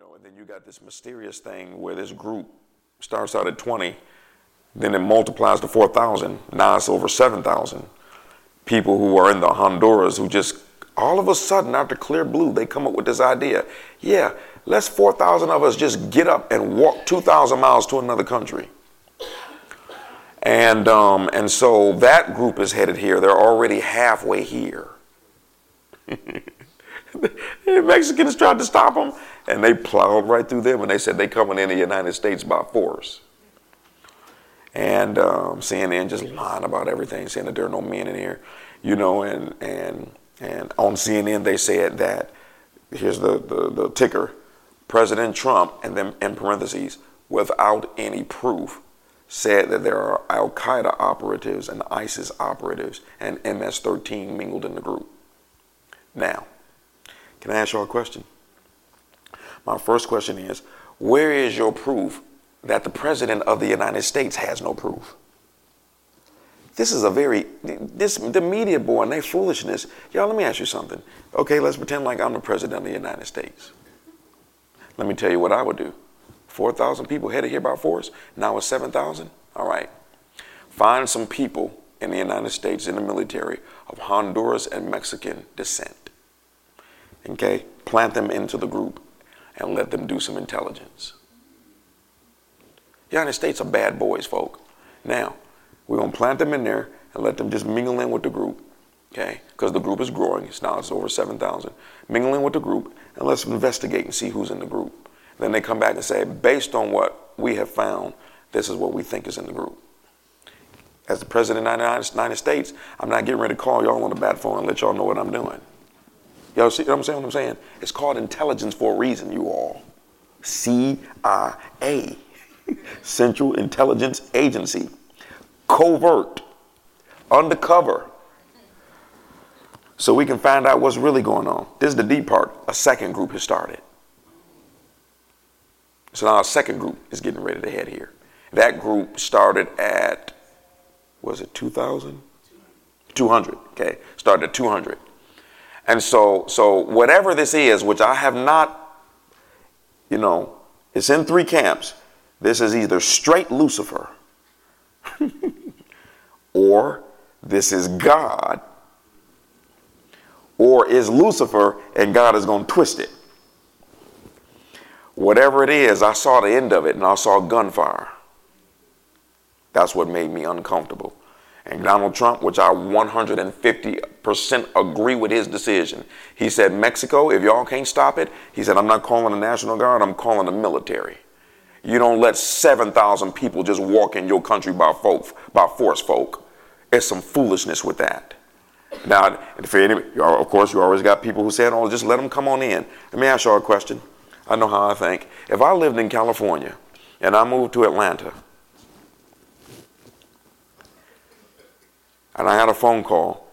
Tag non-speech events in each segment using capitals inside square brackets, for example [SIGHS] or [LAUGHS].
know, and then you got this mysterious thing where this group starts out at 20, then it multiplies to 4,000. Now it's over 7,000 people who are in the Honduras who just all of a sudden, after clear blue, they come up with this idea. Yeah, let's 4,000 of us just get up and walk 2,000 miles to another country. And, um, and so that group is headed here. They're already halfway here. [LAUGHS] [LAUGHS] the Mexicans tried to stop them, and they plowed right through them, and they said they coming in the United States by force. And um, CNN just lying about everything, saying that there are no men in here, you know, and and and on CNN they said that here's the, the, the ticker, President Trump, and then in parentheses, without any proof, said that there are Al Qaeda operatives and ISIS operatives and MS 13 mingled in the group. Now, can I ask you a question? My first question is where is your proof that the President of the United States has no proof? This is a very, this, the media boy and their foolishness. Y'all, let me ask you something. Okay, let's pretend like I'm the President of the United States. Let me tell you what I would do. 4,000 people headed here by force. Now it's 7,000. All right. Find some people in the United States in the military of Honduras and Mexican descent. Okay? Plant them into the group and let them do some intelligence. The United States are bad boys, folk. Now, we're going to plant them in there and let them just mingle in with the group. Okay? Because the group is growing. It's now it's over 7,000. Mingle in with the group and let's investigate and see who's in the group. Then they come back and say, based on what we have found, this is what we think is in the group. As the President of the United States, I'm not getting ready to call y'all on the bat phone and let y'all know what I'm doing. Y'all see what I'm saying? What I'm saying? It's called intelligence for a reason, you all. CIA, [LAUGHS] Central Intelligence Agency covert, undercover, so we can find out what's really going on. This is the deep part. A second group has started. So now a second group is getting ready to head here. That group started at, was it 2,000? 200, okay. Started at 200. And so, so whatever this is, which I have not, you know, it's in three camps. This is either straight Lucifer [LAUGHS] or this is God, or is Lucifer and God is going to twist it. Whatever it is, I saw the end of it and I saw gunfire. That's what made me uncomfortable. And Donald Trump, which I 150% agree with his decision, he said, Mexico, if y'all can't stop it, he said, I'm not calling the National Guard, I'm calling the military. You don't let 7,000 people just walk in your country by, folk, by force, folk. It's some foolishness with that. Now, any, of course, you always got people who say, oh, just let them come on in. Let me ask y'all a question. I know how I think. If I lived in California and I moved to Atlanta and I had a phone call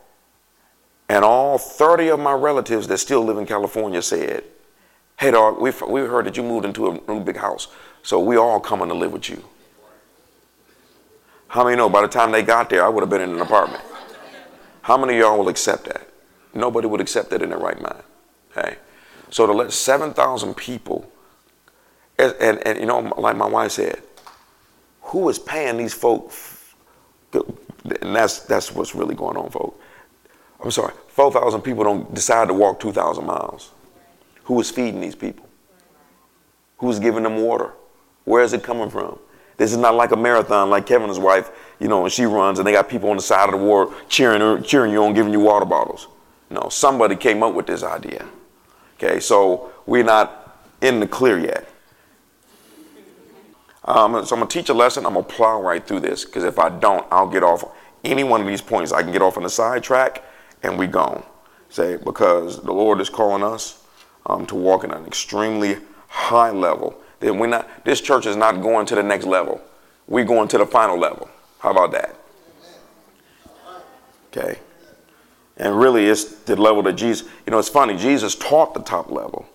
and all 30 of my relatives that still live in California said, hey, dog, we, we heard that you moved into a new big house. So we all coming to live with you. How many know by the time they got there, I would have been in an apartment? How many of y'all will accept that? Nobody would accept that in their right mind. Okay? So to let 7,000 people, and, and, and, you know, like my wife said, who is paying these folks? And that's, that's what's really going on, folks. I'm sorry, 4,000 people don't decide to walk 2,000 miles. Who is feeding these people? Who's giving them water? Where is it coming from? This is not like a marathon like Kevin's wife, you know, and she runs and they got people on the side of the wall cheering her, cheering you on, giving you water bottles. No, somebody came up with this idea. Okay, so we're not in the clear yet. Um, so I'm gonna teach a lesson. I'm gonna plow right through this because if I don't, I'll get off any one of these points. I can get off on the sidetrack and we gone. Say because the Lord is calling us um, to walk in an extremely high level then we're not, this church is not going to the next level. We're going to the final level. How about that? Okay. And really, it's the level that Jesus, you know, it's funny, Jesus taught the top level.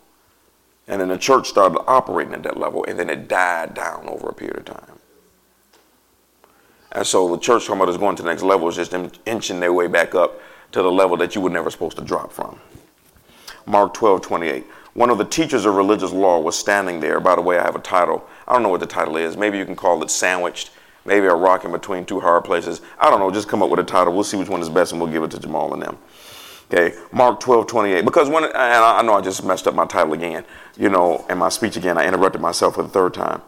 And then the church started operating at that level, and then it died down over a period of time. And so the church about is going to the next level is just them inching their way back up to the level that you were never supposed to drop from. Mark 12, 28. One of the teachers of religious law was standing there. By the way, I have a title. I don't know what the title is. Maybe you can call it Sandwiched. Maybe a rock in between two hard places. I don't know. Just come up with a title. We'll see which one is best and we'll give it to Jamal and them. Okay, Mark 12, 28. Because when, and I know I just messed up my title again, you know, and my speech again, I interrupted myself for the third time.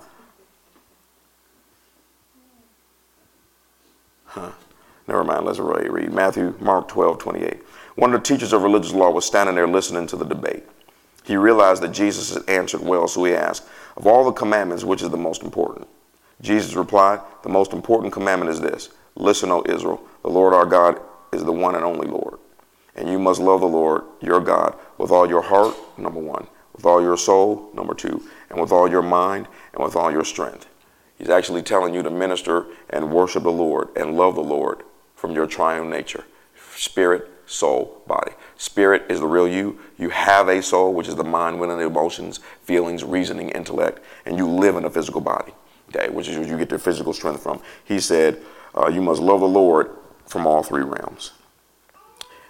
Never mind, let's read Matthew, Mark 12, 28. One of the teachers of religious law was standing there listening to the debate. He realized that Jesus had answered well, so he asked, Of all the commandments, which is the most important? Jesus replied, The most important commandment is this Listen, O Israel, the Lord our God is the one and only Lord. And you must love the Lord your God with all your heart, number one, with all your soul, number two, and with all your mind and with all your strength. He's actually telling you to minister and worship the Lord and love the Lord from your triune nature spirit, soul, body. Spirit is the real you. You have a soul, which is the mind, will, and emotions, feelings, reasoning, intellect, and you live in a physical body, okay, which is where you get your physical strength from. He said, uh, You must love the Lord from all three realms.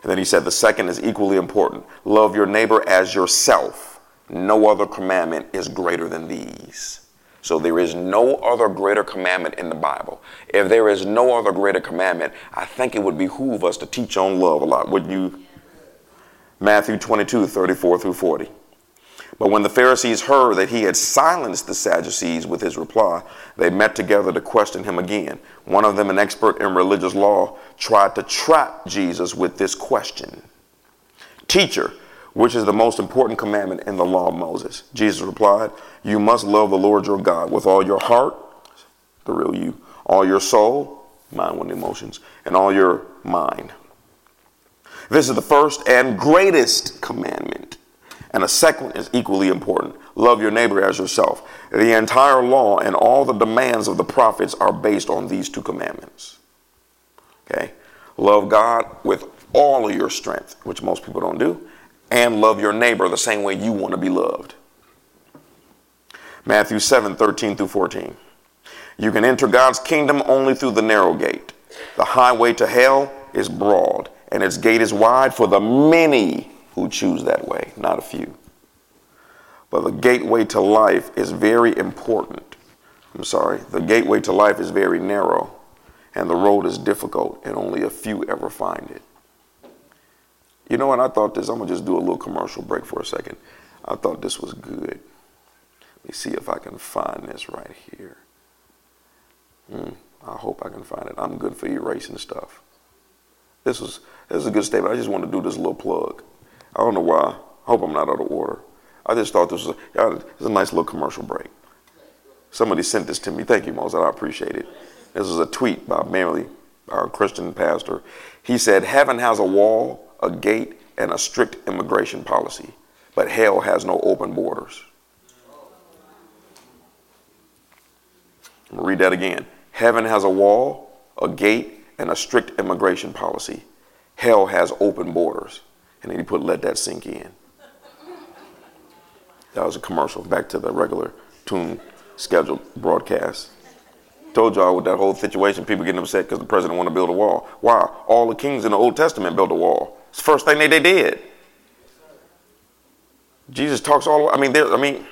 And then he said, the second is equally important love your neighbor as yourself. No other commandment is greater than these. So there is no other greater commandment in the Bible. If there is no other greater commandment, I think it would behoove us to teach on love a lot, wouldn't you? Matthew 22, 34 through 40. But when the Pharisees heard that he had silenced the Sadducees with his reply, they met together to question him again. One of them, an expert in religious law, tried to trap Jesus with this question Teacher, which is the most important commandment in the law of Moses? Jesus replied, You must love the Lord your God with all your heart, the real you, all your soul, mind, and emotions, and all your mind. This is the first and greatest commandment. And the second is equally important love your neighbor as yourself. The entire law and all the demands of the prophets are based on these two commandments. Okay? Love God with all of your strength, which most people don't do, and love your neighbor the same way you want to be loved. Matthew 7 13 through 14. You can enter God's kingdom only through the narrow gate. The highway to hell is broad, and its gate is wide for the many who choose that way, not a few. But the gateway to life is very important. I'm sorry, the gateway to life is very narrow, and the road is difficult, and only a few ever find it. You know what? I thought this, I'm to just do a little commercial break for a second. I thought this was good. Let me see if I can find this right here. Hmm, I hope I can find it. I'm good for erasing stuff. This was this is a good statement. I just want to do this little plug. I don't know why. I hope I'm not out of order. I just thought this was a, this is a nice little commercial break. Somebody sent this to me. Thank you, Moses. I appreciate it. This was a tweet by Mary, our Christian pastor. He said, Heaven has a wall, a gate, and a strict immigration policy, but hell has no open borders. I'm gonna read that again. Heaven has a wall, a gate, and a strict immigration policy. Hell has open borders. And then he put, let that sink in. That was a commercial. Back to the regular tune scheduled broadcast. Told y'all with that whole situation, people getting upset because the president want to build a wall. Why? all the kings in the Old Testament built a wall. It's the first thing that they did. Jesus talks all. I mean, there. I mean,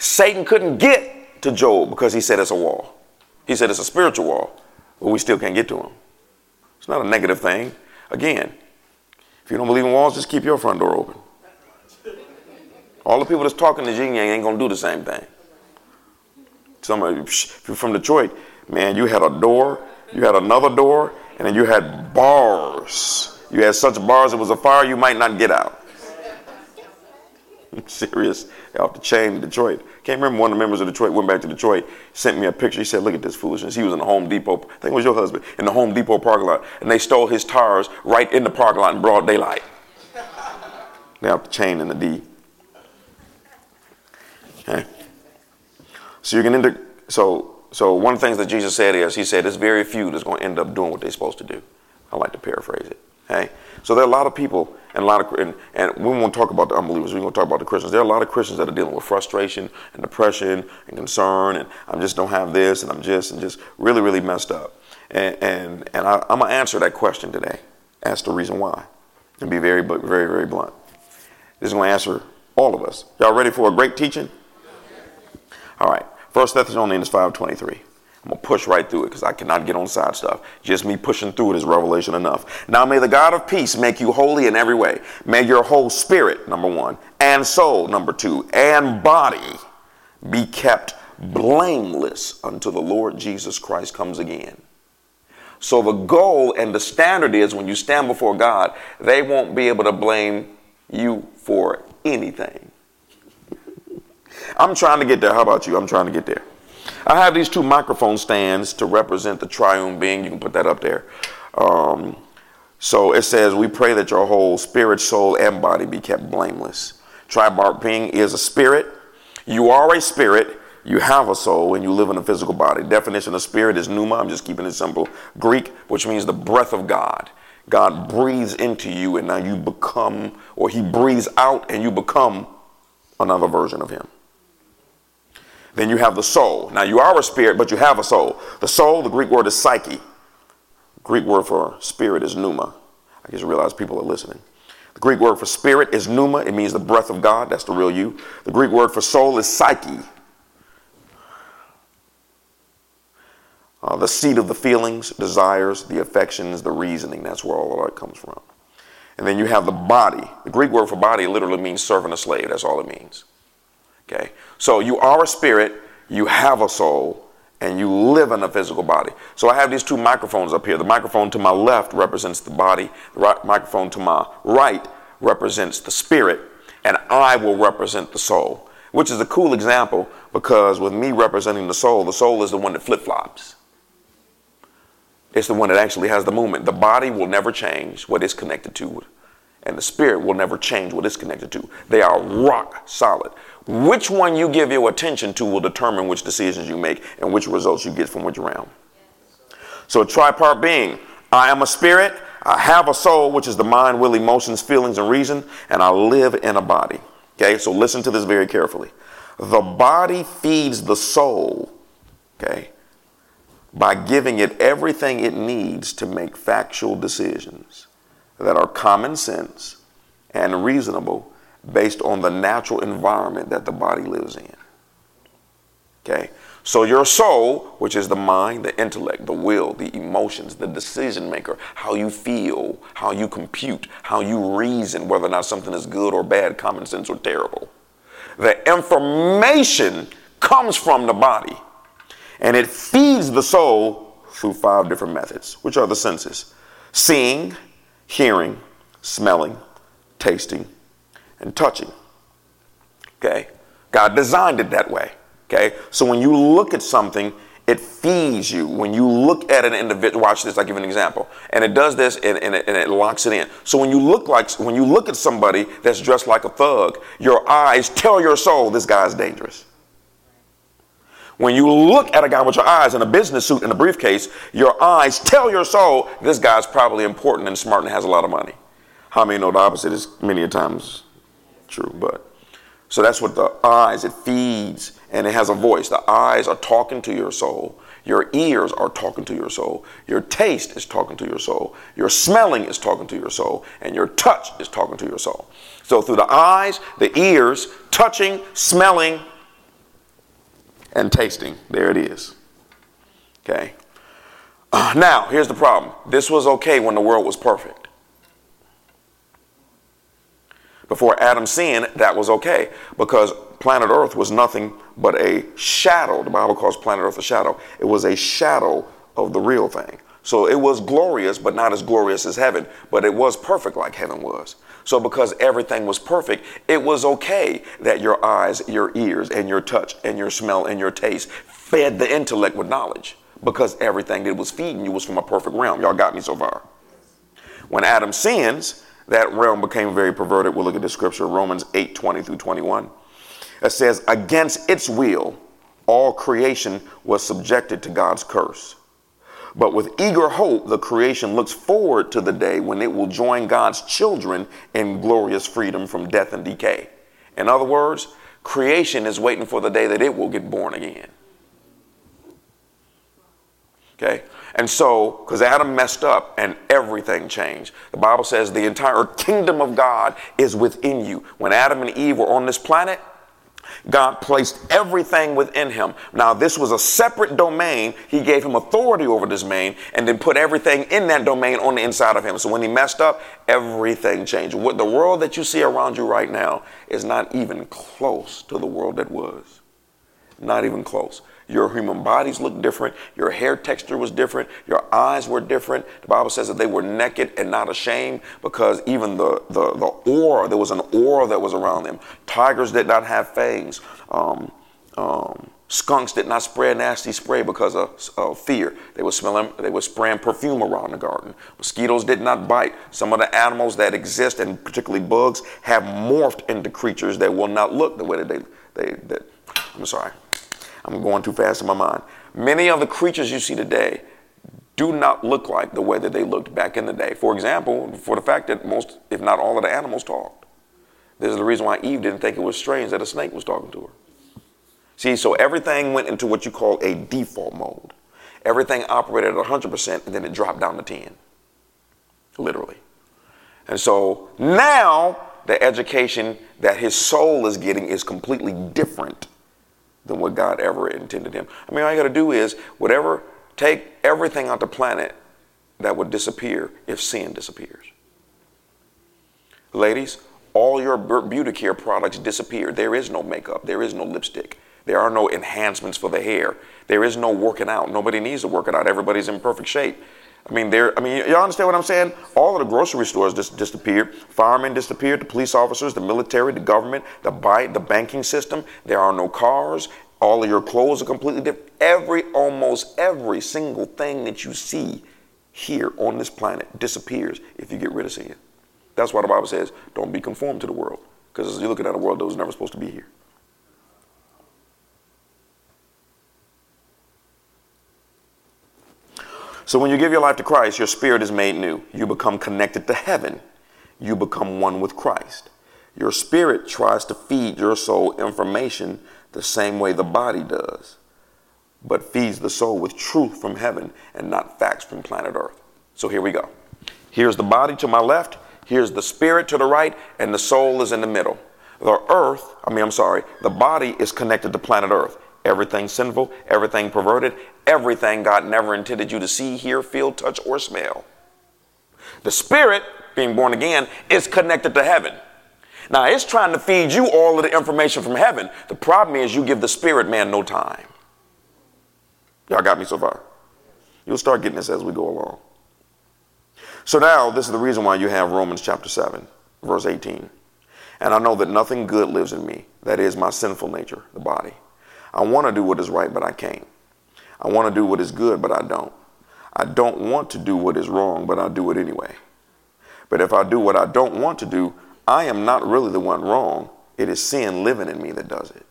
Satan couldn't get to Job because he said it's a wall. He said it's a spiritual wall, but we still can't get to him. It's not a negative thing. Again, if you don't believe in walls, just keep your front door open. All the people that's talking to Jing Yang ain't gonna do the same thing. Somebody, if you're from Detroit, man, you had a door, you had another door, and then you had bars. You had such bars, it was a fire you might not get out. I'm [LAUGHS] serious. Off the chain in Detroit. Can't remember one of the members of Detroit went back to Detroit, sent me a picture. He said, Look at this foolishness. He was in the Home Depot, I think it was your husband, in the Home Depot parking lot, and they stole his tires right in the parking lot in broad daylight. [LAUGHS] they off the chain and the D. Okay. So you can enter so so one of the things that Jesus said is he said there's very few that's going to end up doing what they're supposed to do. I like to paraphrase it. Okay? So there are a lot of people and a lot of and, and we won't talk about the unbelievers. We're to talk about the Christians. There are a lot of Christians that are dealing with frustration and depression and concern and I just don't have this and I'm just and just really really messed up. And and and I, I'm gonna answer that question today. Ask the reason why, and be very very very blunt. This is going to answer All of us. Y'all ready for a great teaching? All right. First Thessalonians 5.23. I'm to push right through it because I cannot get on side stuff. Just me pushing through it is revelation enough. Now may the God of peace make you holy in every way. May your whole spirit, number one, and soul, number two, and body be kept blameless until the Lord Jesus Christ comes again. So the goal and the standard is when you stand before God, they won't be able to blame you for anything. I'm trying to get there. How about you? I'm trying to get there. I have these two microphone stands to represent the triune being. You can put that up there. Um, so it says, We pray that your whole spirit, soul, and body be kept blameless. Tripart being is a spirit. You are a spirit. You have a soul and you live in a physical body. Definition of spirit is pneuma. I'm just keeping it simple. Greek, which means the breath of God. God breathes into you and now you become, or he breathes out and you become another version of him. Then you have the soul. Now you are a spirit, but you have a soul. The soul, the Greek word is psyche. Greek word for spirit is pneuma. I just realized people are listening. The Greek word for spirit is pneuma. It means the breath of God. That's the real you. The Greek word for soul is psyche. Uh, the seat of the feelings, desires, the affections, the reasoning. That's where all of that comes from. And then you have the body. The Greek word for body literally means servant or slave. That's all it means. Okay? So you are a spirit, you have a soul, and you live in a physical body. So I have these two microphones up here. The microphone to my left represents the body, the right microphone to my right represents the spirit, and I will represent the soul, which is a cool example because with me representing the soul, the soul is the one that flip flops. It's the one that actually has the movement. The body will never change what it's connected to, and the spirit will never change what it's connected to. They are rock solid. Which one you give your attention to will determine which decisions you make and which results you get from which realm. So, tripart being, I am a spirit, I have a soul, which is the mind, will, emotions, feelings, and reason, and I live in a body. Okay, so listen to this very carefully. The body feeds the soul, okay, by giving it everything it needs to make factual decisions that are common sense and reasonable based on the natural environment that the body lives in. Okay? So your soul, which is the mind, the intellect, the will, the emotions, the decision maker, how you feel, how you compute, how you reason whether or not something is good or bad, common sense or terrible. The information comes from the body and it feeds the soul through five different methods, which are the senses seeing, hearing, smelling, tasting, and touching. Okay? God designed it that way. Okay? So when you look at something, it feeds you. When you look at an individual, watch this, I'll give an example. And it does this and, and, it, and, it, locks it in. So when you look like when you look at somebody that's dressed like a thug, your eyes tell your soul this guy's dangerous. When you look at a guy with your eyes in a business suit and a briefcase, your eyes tell your soul this guy's probably important and smart and has a lot of money. How many know the opposite is many a times true, but so that's what the eyes, it feeds and it has a voice. The eyes are talking to your soul. Your ears are talking to your soul. Your taste is talking to your soul. Your smelling is talking to your soul. And your touch is talking to your soul. So through the eyes, the ears, touching, smelling, and tasting, there it is. Okay. Uh, [CLEARS THROAT] now, here's the problem. This was okay when the world was perfect. Before Adam sinned, that was okay because planet Earth was nothing but a shadow. The Bible calls planet Earth a shadow. It was a shadow of the real thing. So it was glorious, but not as glorious as heaven, but it was perfect like heaven was. So because everything was perfect, it was okay that your eyes, your ears, and your touch, and your smell, and your taste fed the intellect with knowledge because everything that was feeding you was from a perfect realm. Y'all got me so far. When Adam sins, that realm became very perverted. We'll look at the scripture, Romans 8 20 through 21. It says, Against its will, all creation was subjected to God's curse. But with eager hope, the creation looks forward to the day when it will join God's children in glorious freedom from death and decay. In other words, creation is waiting for the day that it will get born again. Okay? And so, because Adam messed up and everything changed. The Bible says the entire kingdom of God is within you. When Adam and Eve were on this planet, God placed everything within him. Now, this was a separate domain. He gave him authority over this domain and then put everything in that domain on the inside of him. So when he messed up, everything changed. What the world that you see around you right now is not even close to the world that was. Not even close. Your human bodies looked different. Your hair texture was different. Your eyes were different. The Bible says that they were naked and not ashamed because even the, the, the aura, there was an aura that was around them. Tigers did not have fangs. Um, um, skunks did not spray nasty spray because of, of fear. They were smelling, they were spraying perfume around the garden. Mosquitoes did not bite. Some of the animals that exist, and particularly bugs, have morphed into creatures that will not look the way that they, they that, I'm sorry. I'm going too fast in my mind. Many of the creatures you see today do not look like the way that they looked back in the day. For example, for the fact that most, if not all of the animals talked. This is the reason why Eve didn't think it was strange that a snake was talking to her. See, so everything went into what you call a default mode. Everything operated at 100% and then it dropped down to 10. Literally. And so now the education that his soul is getting is completely different than what God ever intended him. I mean, all you got to do is whatever, take everything out the planet that would disappear if sin disappears. Ladies, all your beauty care products disappear. There is no makeup, there is no lipstick, there are no enhancements for the hair, there is no working out. Nobody needs to work it out. Everybody's in perfect shape. I mean, there. I mean, y'all understand what I'm saying? All of the grocery stores just disappeared. Firemen disappeared. The police officers, the military, the government, the buy, the banking system. There are no cars. All of your clothes are completely different. Every, almost every single thing that you see here on this planet disappears if you get rid of sin. That's why the Bible says, "Don't be conformed to the world," because you're looking at a world that was never supposed to be here. So when you give your life to Christ, your spirit is made new. You become connected to heaven. You become one with Christ. Your spirit tries to feed your soul information the same way the body does, but feeds the soul with truth from heaven and not facts from planet Earth. So here we go. Here's the body to my left, here's the spirit to the right, and the soul is in the middle. The earth, I mean, I'm sorry, the body is connected to planet Earth. Everything sinful, everything perverted, everything God never intended you to see, hear, feel, touch, or smell. The spirit, being born again, is connected to heaven. Now, it's trying to feed you all of the information from heaven. The problem is you give the spirit man no time. Y'all got me so far? You'll start getting this as we go along. So now, this is the reason why you have Romans chapter 7, verse 18. And I know that nothing good lives in me, that is my sinful nature, the body. I want to do what is right, but I can't. I want to do what is good, but I don't. I don't want to do what is wrong, but I do it anyway. But if I do what I don't want to do, I am not really the one wrong. It is sin living in me that does it.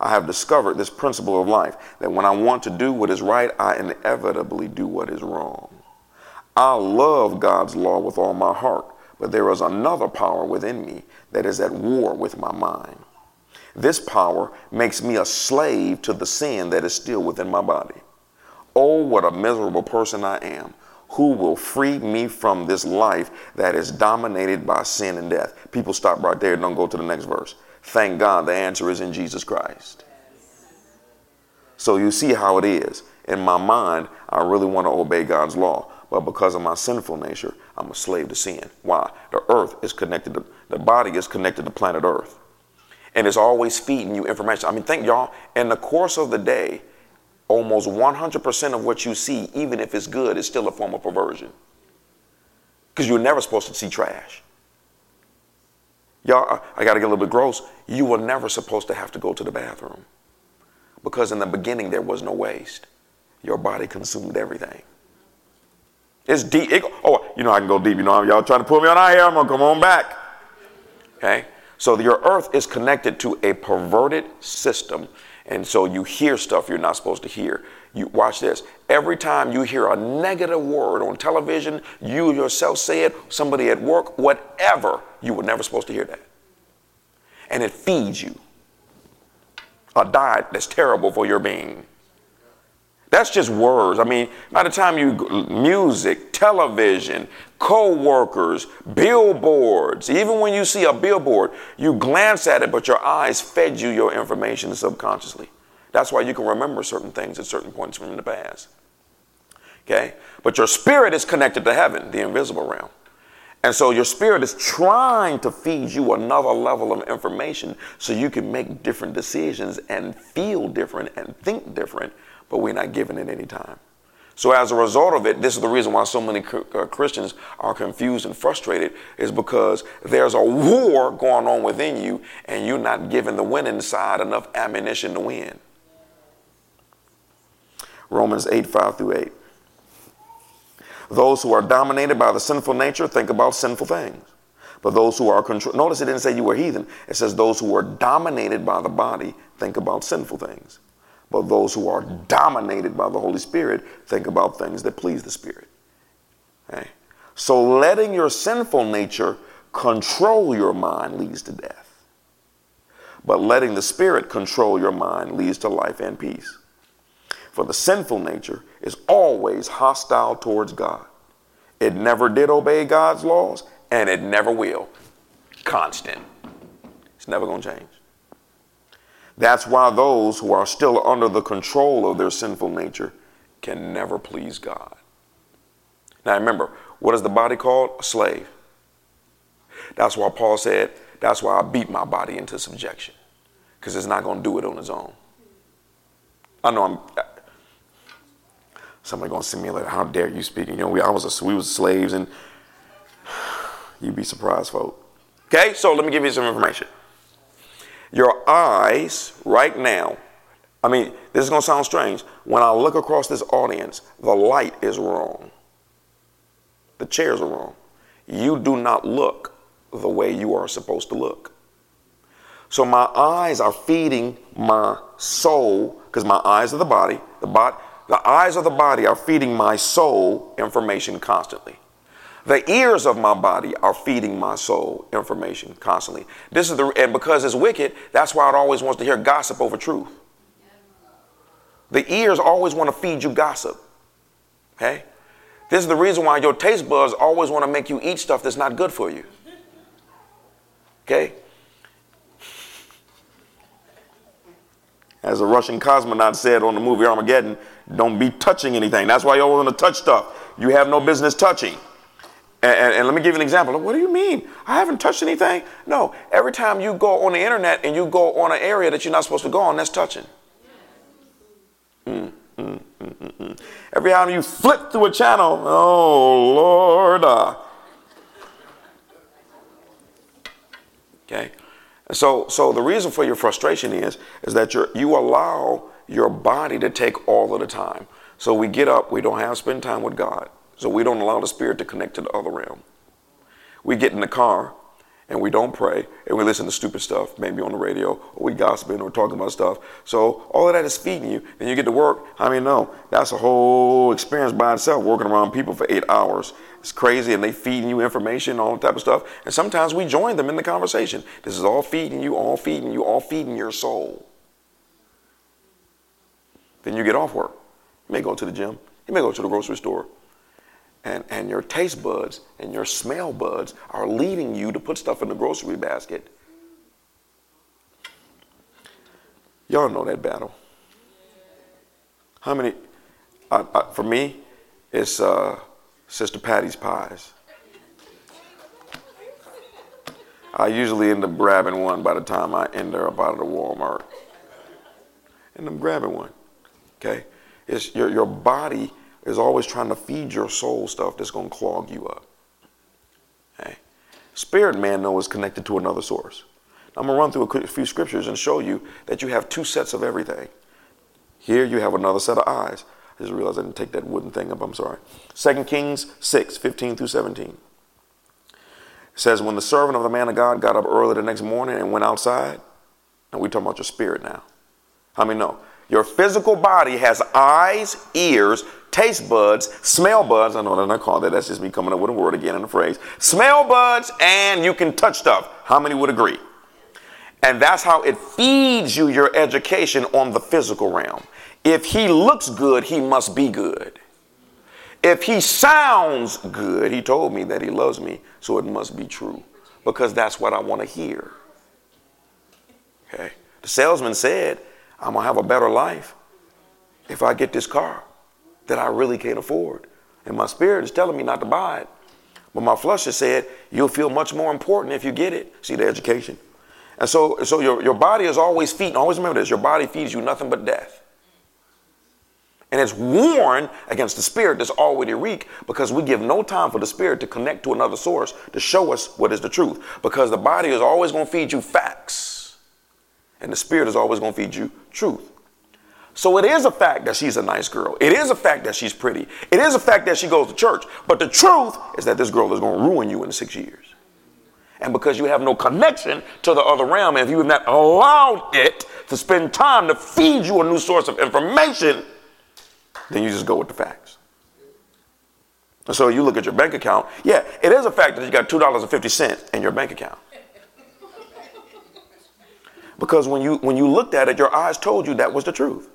I have discovered this principle of life that when I want to do what is right, I inevitably do what is wrong. I love God's law with all my heart, but there is another power within me that is at war with my mind. This power makes me a slave to the sin that is still within my body. Oh, what a miserable person I am. Who will free me from this life that is dominated by sin and death? People stop right there and don't go to the next verse. Thank God the answer is in Jesus Christ. So you see how it is. In my mind, I really want to obey God's law, but because of my sinful nature, I'm a slave to sin. Why? The earth is connected to, the body is connected to planet earth and it's always feeding you information. I mean, think y'all, in the course of the day, almost 100% of what you see, even if it's good, is still a form of perversion. Because you're never supposed to see trash. Y'all, I got to get a little bit gross. You were never supposed to have to go to the bathroom. Because in the beginning, there was no waste. Your body consumed everything. It's deep. It, oh, you know, I can go deep. You know, y'all trying to pull me on out here. I'm going to come on back. Okay? So your earth is connected to a perverted system. And so you hear stuff you're not supposed to hear. You watch this. Every time you hear a negative word on television, you yourself say it, somebody at work, whatever, you were never supposed to hear that. And it feeds you a diet that's terrible for your being. That's just words. I mean, by the time you music, television, co-workers, billboards, even when you see a billboard, you glance at it, but your eyes fed you your information subconsciously. That's why you can remember certain things at certain points from the past. Okay? But your spirit is connected to heaven, the invisible realm. And so your spirit is trying to feed you another level of information so you can make different decisions and feel different and think different, but we're not giving it any time. So as a result of it, this is the reason why so many uh, Christians are confused and frustrated is because there's a war going on within you and you're not giving the winning side enough ammunition to win. Romans 8, 5 through 8. Those who are dominated by the sinful nature think about sinful things. But those who are controlled, notice it didn't say you were heathen. It says those who are dominated by the body think about sinful things. But those who are dominated by the Holy Spirit think about things that please the Spirit. Okay? So letting your sinful nature control your mind leads to death. But letting the Spirit control your mind leads to life and peace. For the sinful nature is always hostile towards God. It never did obey God's laws, and it never will. Constant. It's never going to change. That's why those who are still under the control of their sinful nature can never please God. Now remember, what is the body called? A slave. That's why Paul said, that's why I beat my body into subjection, because it's not going to do it on its own. I know I'm somebody gonna send me how dare you speak? You know, we I was a, we was slaves, and [SIGHS] you'd be surprised, folks. Okay, so let me give you some information. Your eyes right now, I mean, this is gonna sound strange. When I look across this audience, the light is wrong. The chairs are wrong. You do not look the way you are supposed to look. So my eyes are feeding my soul, because my eyes are the body, the body the eyes of the body are feeding my soul information constantly. The ears of my body are feeding my soul information constantly. This is the and because it's wicked, that's why it always wants to hear gossip over truth. The ears always want to feed you gossip. Okay? This is the reason why your taste buds always want to make you eat stuff that's not good for you. Okay? As a Russian cosmonaut said on the movie Armageddon, don't be touching anything. That's why you always want to touch stuff you have no business touching. And, and, and, let me give you an example. What do you mean? I haven't touched anything? No. Every time you go on the internet and you go on an area that you're not supposed to go on, that's touching. Mm, mm, mm, Every time you flip through a channel, oh Lord. Uh. Okay. So, so the reason for your frustration is, is that you you allow your body to take all of the time. So we get up, we don't have spend time with God. So we don't allow the spirit to connect to the other realm. We get in the car and we don't pray and we listen to stupid stuff, maybe on the radio, or we gossiping or talking about stuff. So all of that is feeding you. Then you get to work. I mean, no, that's a whole experience by itself, working around people for eight hours. It's crazy, and they feeding you information, all that type of stuff. And sometimes we join them in the conversation. This is all feeding you, all feeding you, all feeding your soul. Then you get off work. You may go to the gym. You may go to the grocery store. And, and your taste buds and your smell buds are leading you to put stuff in the grocery basket. Y'all know that battle. How many? I, I, for me, it's uh, Sister Patty's pies. I usually end up grabbing one by the time I end up out of the Walmart. And I'm grabbing one. Okay? It's your, your body is always trying to feed your soul stuff that's going to clog you up. Okay? Spirit man, though, is connected to another source. I'm going to run through a few scriptures and show you that you have two sets of everything. Here you have another set of eyes. I just realized I didn't take that wooden thing up. I'm sorry. 2 Kings 6, 15 through 17. It says, When the servant of the man of God got up early the next morning and went outside, and we're talking about your spirit now. How many know? Your physical body has eyes, ears, taste buds, smell buds. I know they're not called that. That's just me coming up with a word again in a phrase. Smell buds, and you can touch stuff. How many would agree? And that's how it feeds you your education on the physical realm. If he looks good, he must be good. If he sounds good, he told me that he loves me, so it must be true because that's what I want to hear. Okay. The salesman said, I'm going to have a better life if I get this car that I really can't afford. And my spirit is telling me not to buy it. But my flesh has said, you'll feel much more important if you get it. See the education. And so, so your, your body is always feeding. Always remember this your body feeds you nothing but death. And it's warned against the spirit that's already weak because we give no time for the spirit to connect to another source to show us what is the truth. Because the body is always going to feed you facts, and the spirit is always going to feed you truth. So it is a fact that she's a nice girl. It is a fact that she's pretty. It is a fact that she goes to church. But the truth is that this girl is going to ruin you in six years. And because you have no connection to the other realm, and if you have not allowed it to spend time to feed you a new source of information, then you just go with the facts. And so you look at your bank account. Yeah, it is a fact that you got $2.50 in your bank account. Because when you when you looked at it, your eyes told you that was the truth.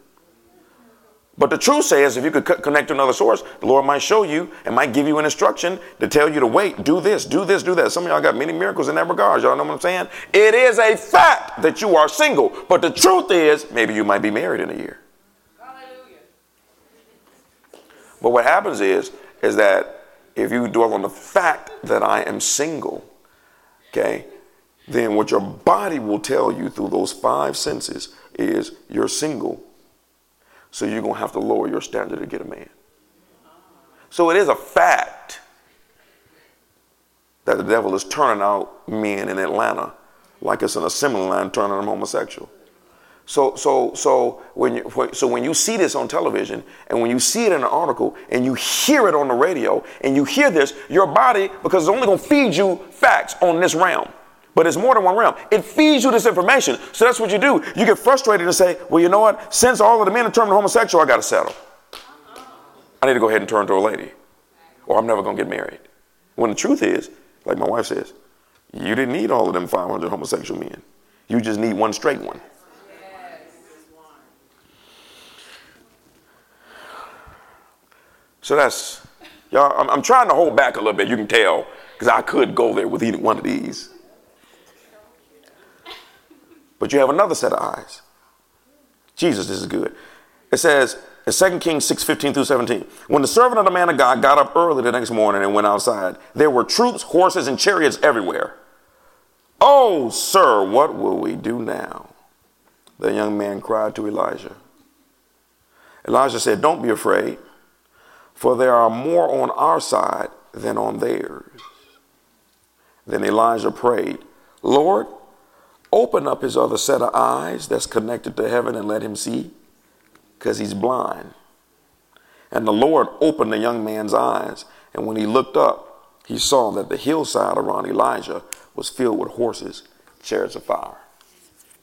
But the truth says if you could connect to another source, the Lord might show you and might give you an instruction to tell you to wait, do this, do this, do that. Some of y'all got many miracles in that regard. Y'all know what I'm saying? It is a fact that you are single. But the truth is, maybe you might be married in a year. But what happens is, is that if you dwell on the fact that I am single, okay, then what your body will tell you through those five senses is you're single. So you're going to have to lower your standard to get a man. So it is a fact that the devil is turning out men in Atlanta like it's an assembly line turning them homosexual. So, so, so when you, so when you see this on television and when you see it in an article and you hear it on the radio and you hear this, your body, because it's only going to feed you facts on this realm, but it's more than one realm. It feeds you this information. So that's what you do. You get frustrated and say, well, you know what? Since all of the men are turned homosexual, I got to settle. I need to go ahead and turn to a lady or I'm never going to get married. When the truth is, like my wife says, you didn't need all of them 500 homosexual men. You just need one straight one. So that's, y'all, I'm, I'm trying to hold back a little bit. You can tell because I could go there with either one of these. But you have another set of eyes. Jesus, this is good. It says in 2 Kings 6 15 through 17, when the servant of the man of God got up early the next morning and went outside, there were troops, horses, and chariots everywhere. Oh, sir, what will we do now? The young man cried to Elijah. Elijah said, Don't be afraid for there are more on our side than on theirs. Then Elijah prayed, Lord, open up his other set of eyes that's connected to heaven and let him see, because he's blind. And the Lord opened the young man's eyes, and when he looked up, he saw that the hillside around Elijah was filled with horses, chariots of fire.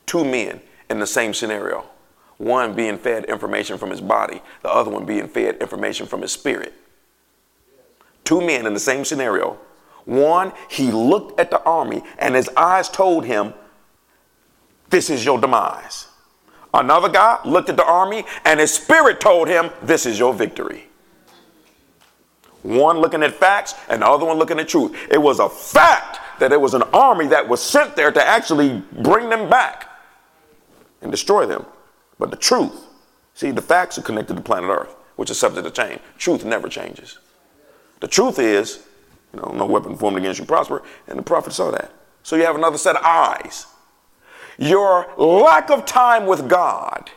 Two men in the same scenario. One being fed information from his body, the other one being fed information from his spirit. Two men in the same scenario. One, he looked at the army and his eyes told him, This is your demise. Another guy looked at the army and his spirit told him, This is your victory. One looking at facts and the other one looking at truth. It was a fact that it was an army that was sent there to actually bring them back and destroy them. But the truth, see, the facts are connected to planet Earth, which is subject to change. Truth never changes. The truth is, you know, no weapon formed against you prosper, and the prophet saw that. So you have another set of eyes. Your lack of time with God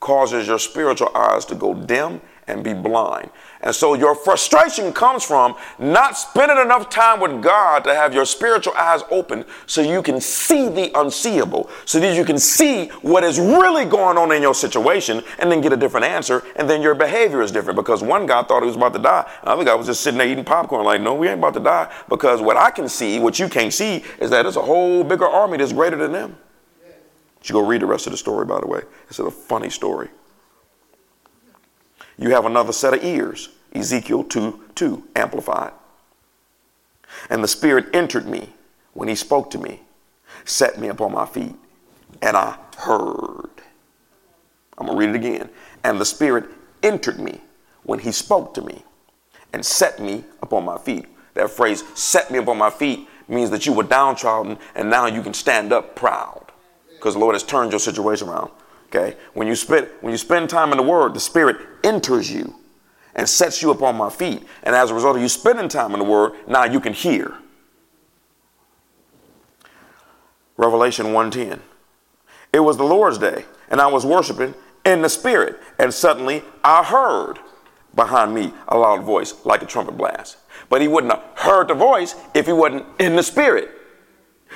causes your spiritual eyes to go dim and be blind. And so your frustration comes from not spending enough time with God to have your spiritual eyes open so you can see the unseeable, so that you can see what is really going on in your situation and then get a different answer. And then your behavior is different because one guy thought he was about to die, another guy was just sitting there eating popcorn, like, no, we ain't about to die. Because what I can see, what you can't see, is that there's a whole bigger army that's greater than them. You go read the rest of the story, by the way. It's a funny story. You have another set of ears, Ezekiel 2 2, amplified. And the Spirit entered me when he spoke to me, set me upon my feet, and I heard. I'm going to read it again. And the Spirit entered me when He spoke to me and set me upon my feet. That phrase, set me upon my feet, means that you were downtrodden and now you can stand up proud because the Lord has turned your situation around. Okay? When you spend when you spend time in the Word, the Spirit enters you and sets you upon my feet. And as a result of you spending time in the Word, now you can hear. Revelation 1:10. It was the Lord's day, and I was worshiping in the Spirit, and suddenly I heard behind me a loud voice like a trumpet blast. But he wouldn't have heard the voice if he wasn't in the Spirit.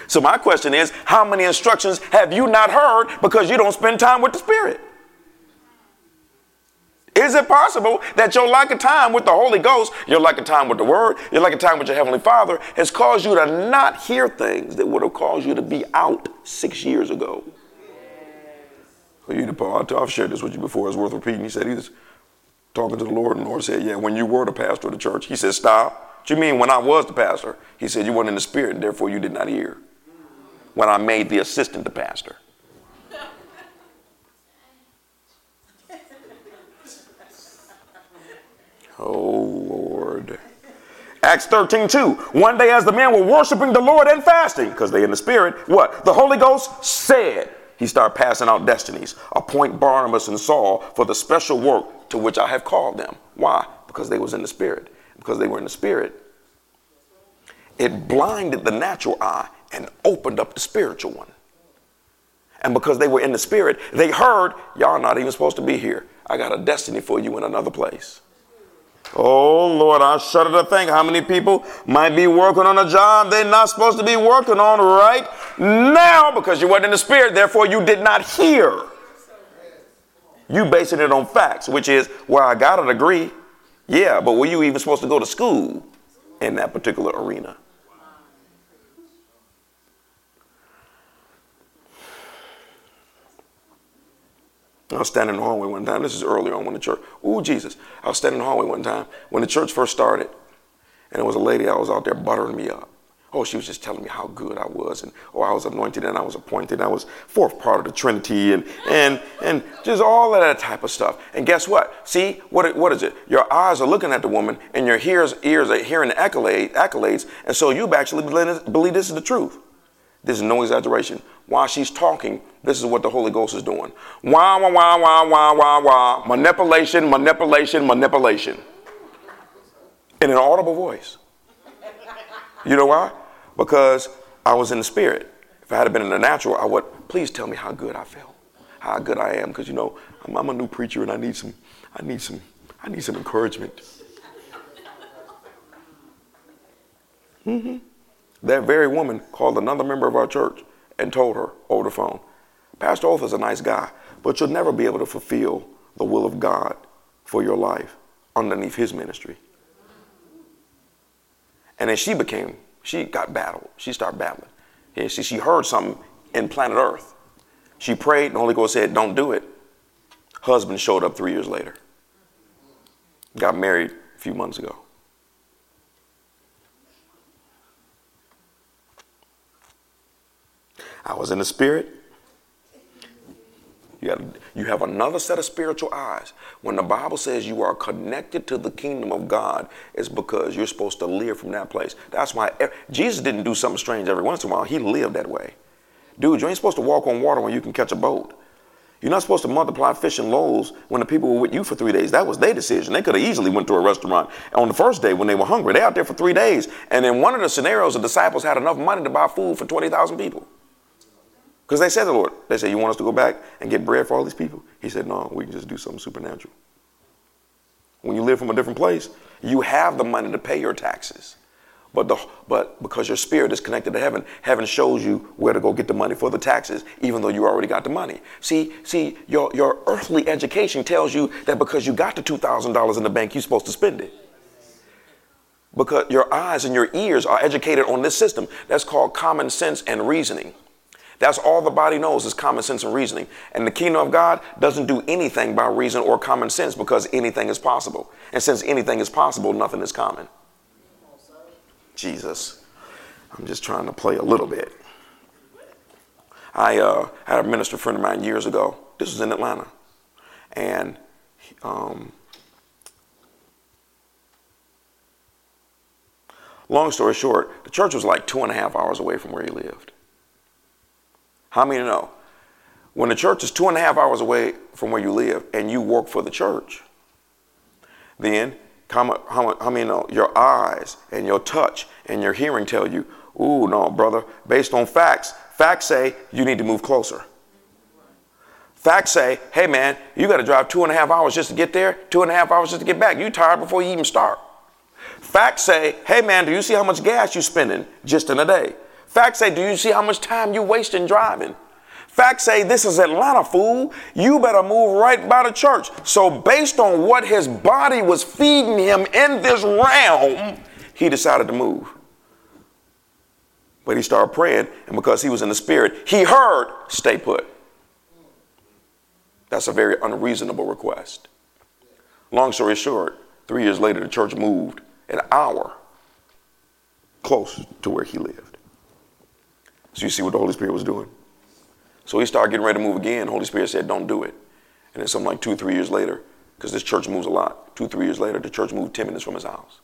So my question is, how many instructions have you not heard because you don't spend time with the Spirit? Is it possible that your lack of time with the Holy Ghost, your lack of time with the Word, your lack of time with your Heavenly Father has caused you to not hear things that would have caused you to be out six years ago? You, Paul, I've shared this with you before. It's worth repeating. He said he was talking to the Lord, and the Lord said, "Yeah, when you were the pastor of the church." He said, "Stop." What you mean when I was the pastor? He said, "You weren't in the Spirit, and therefore you did not hear." When I made the assistant the pastor. [LAUGHS] Oh, Lord. Acts 13, 2. One day, as the men were worshiping the Lord and fasting, because they in the Spirit, what? The Holy Ghost said, He started passing out destinies. Appoint Barnabas and Saul for the special work to which I have called them. Why? Because they was in the Spirit. Because they were in the Spirit. It blinded the natural eye and opened up the spiritual one. And because they were in the Spirit, they heard, Y'all not even supposed to be here. I got a destiny for you in another place. Oh Lord, I shudder to think how many people might be working on a job they're not supposed to be working on right now because you weren't in the spirit, therefore you did not hear. You basing it on facts, which is, well, I got a degree. Yeah, but were you even supposed to go to school in that particular arena? I was standing in the hallway one time. This is early on when the church. Ooh, Jesus! I was standing in the hallway one time when the church first started, and there was a lady. I was out there buttering me up. Oh, she was just telling me how good I was, and oh, I was anointed and I was appointed. I was fourth part of the Trinity, and and and just all of that type of stuff. And guess what? See what what is it? Your eyes are looking at the woman, and your ears ears are hearing the accolade, accolades, and so you actually believe this is the truth. This is no exaggeration. While she's talking, this is what the Holy Ghost is doing. Wah, wah, wah, wah, wah, wah, wah. Manipulation, manipulation, manipulation. In an audible voice. You know why? Because I was in the spirit. If I had been in the natural, I would, please tell me how good I felt, how good I am. Because, you know, I'm, I'm a new preacher and I need some, I need some, I need some encouragement. Mm-hmm. That very woman called another member of our church and told her over the phone, Pastor Otha nice guy, but you'll never be able to fulfill the will of God for your life underneath his ministry. And then she became, she got battled. She started battling. And she, she heard something in planet Earth. She prayed, and the Holy Ghost said, Don't do it. Husband showed up three years later. Got married a few months ago. I was in the spirit. You, got, you have another set of spiritual eyes. When the Bible says you are connected to the kingdom of God, it's because you're supposed to live from that place. That's why Jesus didn't do something strange every once in a while. He lived that way. Dude, you ain't supposed to walk on water when you can catch a boat. You're not supposed to multiply fish and loaves when the people were with you for three days. That was their decision. They could have easily went to a restaurant on the first day when they were hungry. They out there for three days. And in one of the scenarios, the disciples had enough money to buy food for 20,000 people. Because they said the Lord, they said, You want us to go back and get bread for all these people? He said, No, we can just do something supernatural. When you live from a different place, you have the money to pay your taxes. But, the, but because your spirit is connected to heaven, heaven shows you where to go get the money for the taxes, even though you already got the money. See, see, your, your earthly education tells you that because you got the $2,000 in the bank, you're supposed to spend it. Because your eyes and your ears are educated on this system. That's called common sense and reasoning. That's all the body knows is common sense and reasoning. And the kingdom of God doesn't do anything by reason or common sense because anything is possible. And since anything is possible, nothing is common. Jesus, I'm just trying to play a little bit. I uh, had a minister friend of mine years ago. This was in Atlanta. And um, long story short, the church was like two and a half hours away from where he lived. How many know? When the church is two and a half hours away from where you live and you work for the church, then how, how, how many know your eyes and your touch and your hearing tell you, ooh, no, brother, based on facts, facts say you need to move closer. Facts say, hey man, you got to drive two and a half hours just to get there, two and a half hours just to get back. You tired before you even start. Facts say, hey man, do you see how much gas you're spending just in a day? Facts say, do you see how much time you wasting driving? Facts say this is Atlanta, fool. You better move right by the church. So, based on what his body was feeding him in this realm, he decided to move. But he started praying, and because he was in the spirit, he heard, stay put. That's a very unreasonable request. Long story short, three years later, the church moved an hour close to where he lived. So, you see what the Holy Spirit was doing? So he started getting ready to move again. The Holy Spirit said, Don't do it. And then something like two, three years later, because this church moves a lot, two, three years later, the church moved 10 minutes from his house.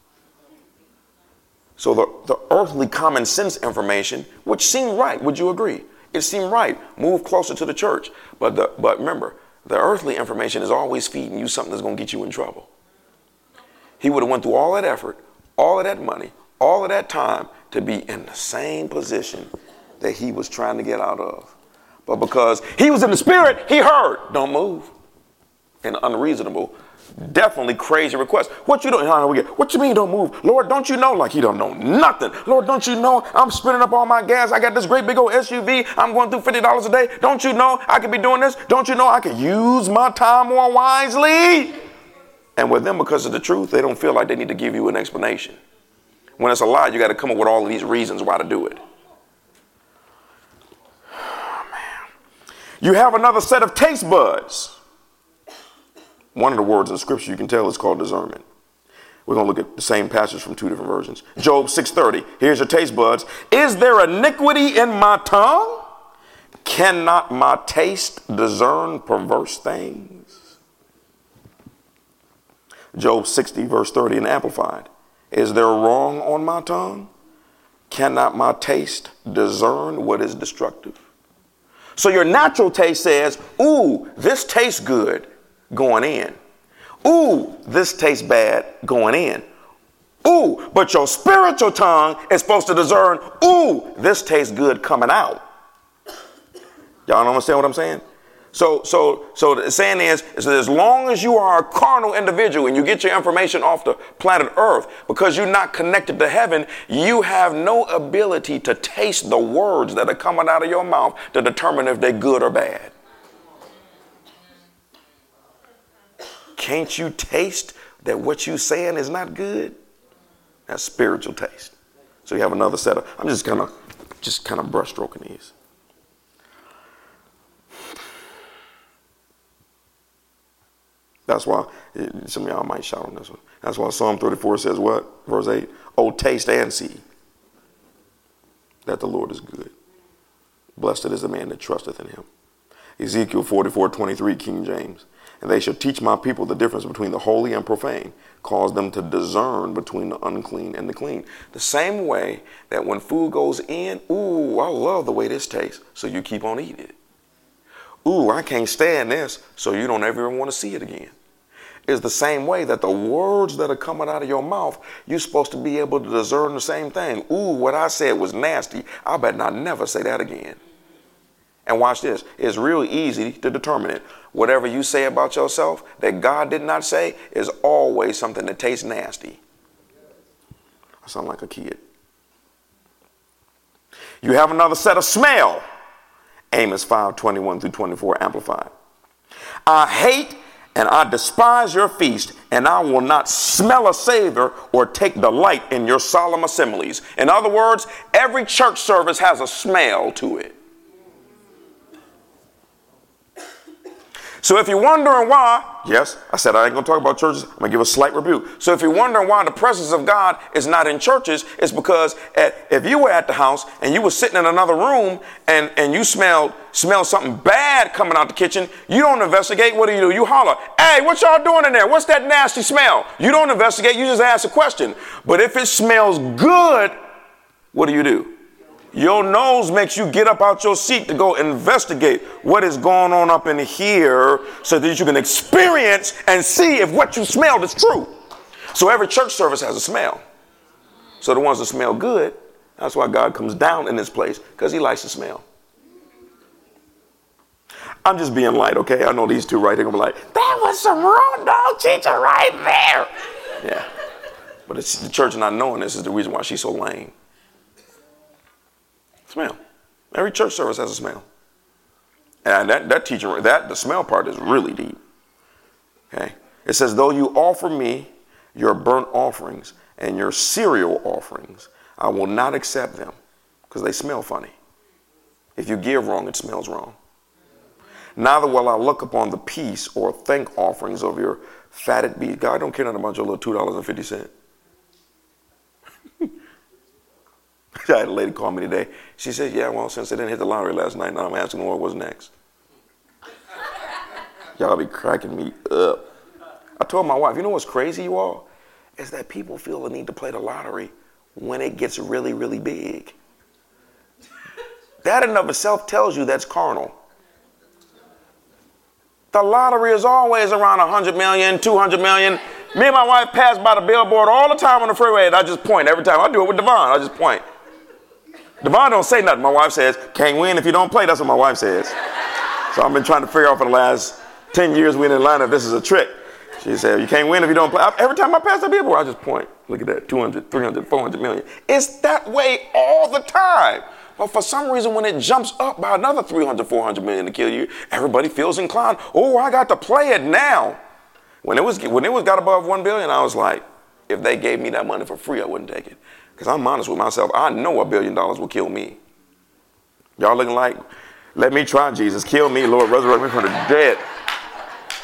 So the, the earthly common sense information, which seemed right, would you agree? It seemed right. Move closer to the church. But, the, but remember, the earthly information is always feeding you something that's going to get you in trouble. He would have went through all that effort, all of that money, all of that time to be in the same position that he was trying to get out of. But because he was in the spirit, he heard, don't move. An unreasonable, definitely crazy request. What you doing? What you mean don't move? Lord, don't you know? Like he don't know nothing. Lord, don't you know I'm spinning up all my gas? I got this great big old SUV. I'm going through $50 a day. Don't you know I could be doing this? Don't you know I could use my time more wisely? And with them, because of the truth, they don't feel like they need to give you an explanation. When it's a lie, you got to come up with all of these reasons why to do it. You have another set of taste buds. One of the words in scripture you can tell is called discernment. We're going to look at the same passage from two different versions. Job 6:30. Here's your taste buds. Is there iniquity in my tongue? Cannot my taste discern perverse things? Job 60 verse 30 in amplified. Is there wrong on my tongue? Cannot my taste discern what is destructive? So your natural taste says, ooh, this tastes good going in. Ooh, this tastes bad going in. Ooh, but your spiritual tongue is supposed to discern, ooh, this tastes good coming out. Y'all understand what I'm saying? So, so, so the saying is, is that as long as you are a carnal individual and you get your information off the planet Earth, because you're not connected to heaven, you have no ability to taste the words that are coming out of your mouth to determine if they're good or bad. Can't you taste that what you're saying is not good? That's spiritual taste. So you have another set of, I'm just kind of, just kind of brushstroking these. That's why eh, some of y'all might shout on this one. That's why Psalm 34 says what? Verse 8. Oh, taste and see that the Lord is good. Blessed is the man that trusteth in him. Ezekiel 44 23, King James. And they shall teach my people the difference between the holy and profane, cause them to discern between the unclean and the clean. The same way that when food goes in, ooh, I love the way this tastes, so you keep on eating it. Ooh, I can't stand this, so you don't ever want to see it again is the same way that the words that are coming out of your mouth, you're supposed to be able to discern the same thing. Ooh, what I said was nasty. I better not never say that again. And watch this. It's real easy to determine it. Whatever you say about yourself that God did not say is always something that tastes nasty. I sound like a kid. You have another set of smell. Amos 5 21 through 24 amplified. I hate and I despise your feast, and I will not smell a savor or take delight in your solemn assemblies. In other words, every church service has a smell to it. So if you're wondering why, yes, I said I ain't gonna talk about churches. I'm gonna give a slight rebuke. So if you're wondering why the presence of God is not in churches, it's because at, if you were at the house and you were sitting in another room and, and you smelled smell something bad coming out the kitchen, you don't investigate. What do you do? You holler, "Hey, what y'all doing in there? What's that nasty smell?" You don't investigate. You just ask a question. But if it smells good, what do you do? Your nose makes you get up out your seat to go investigate what is going on up in here so that you can experience and see if what you smelled is true. So every church service has a smell. So the ones that smell good, that's why God comes down in this place because he likes to smell. I'm just being light, okay? I know these two right here gonna be like, that was some raw dog teacher right there. Yeah. But the church not knowing this is the reason why she's so lame. Smell. Every church service has a smell. And that, that teaching, that the smell part is really deep. Okay. It says, though you offer me your burnt offerings and your cereal offerings, I will not accept them because they smell funny. If you give wrong, it smells wrong. Neither will I look upon the peace or thank offerings of your fatted beast. God don't care nothing about your little $2.50. [LAUGHS] I had a lady call me today. She said, Yeah, well, since I didn't hit the lottery last night, now I'm asking Lord what's next. [LAUGHS] Y'all be cracking me up. I told my wife, you know what's crazy, you all? Is that people feel the need to play the lottery when it gets really, really big. That in of itself tells you that's carnal. The lottery is always around 100 million, 200 million. Me and my wife pass by the billboard all the time on the freeway, and I just point every time. I do it with Devon. I just point. Devon don't say nothing. My wife says, can't win if you don't play. That's what my wife says. So I've been trying to figure out for the last 10 years we in Atlanta if this is a trick. She said, you can't win if you don't play. Every time I pass that billboard, I just point. Look at that, 200, 300, 400 million. It's that way all the time. But for some reason, when it jumps up by another 300, 400 million to kill you, everybody feels inclined, oh, I got to play it now. When it was, when it was got above 1 billion, I was like, if they gave me that money for free, I wouldn't take it. Because I'm honest with myself. I know a billion dollars will kill me. Y'all looking like, let me try Jesus. Kill me, Lord. Resurrect me from the dead.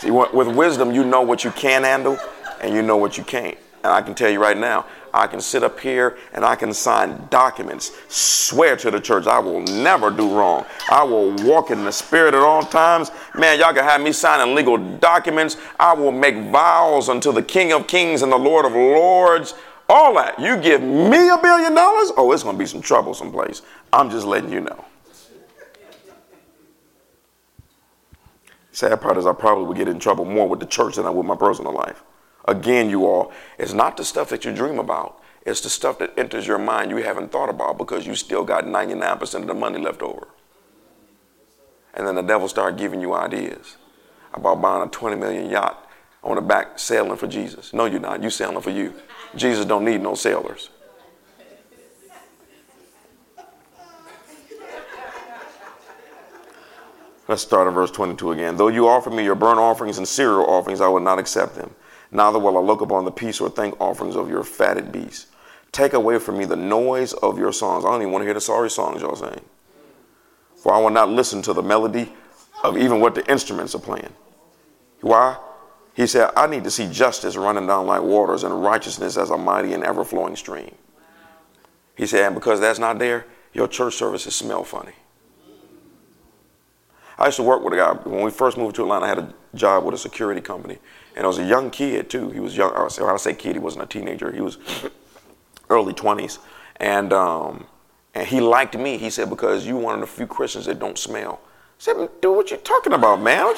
See, with wisdom, you know what you can handle and you know what you can't. And I can tell you right now, I can sit up here and I can sign documents, swear to the church I will never do wrong. I will walk in the spirit at all times. Man, y'all can have me signing legal documents. I will make vows unto the King of Kings and the Lord of Lords. All that. You give me a billion dollars? Oh, it's going to be some trouble someplace. I'm just letting you know. Sad part is I probably would get in trouble more with the church than I would my personal life. Again, you all, it's not the stuff that you dream about. It's the stuff that enters your mind you haven't thought about because you still got 99% of the money left over. And then the devil start giving you ideas about buying a 20 million yacht on the back sailing for Jesus. No, you're not. You sailing for you. Jesus don't need no sailors. Let's start in verse 22 again. Though you offer me your burnt offerings and cereal offerings, I will not accept them. Neither will I look upon the peace or thank offerings of your fatted beasts. Take away from me the noise of your songs. I don't even want to hear the sorry songs y'all saying. For I will not listen to the melody of even what the instruments are playing. Why? He said, I need to see justice running down like waters and righteousness as a mighty and ever flowing stream. He said, and because that's not there, your church services smell funny. I used to work with a guy. When we first moved to Atlanta, I had a job with a security company. And it was a young kid, too. He was young. I say, I say kid, he wasn't a teenager. He was [COUGHS] early 20s. And, um, and he liked me, he said, because you one of the few Christians that don't smell. I said, dude, what you talking about, man?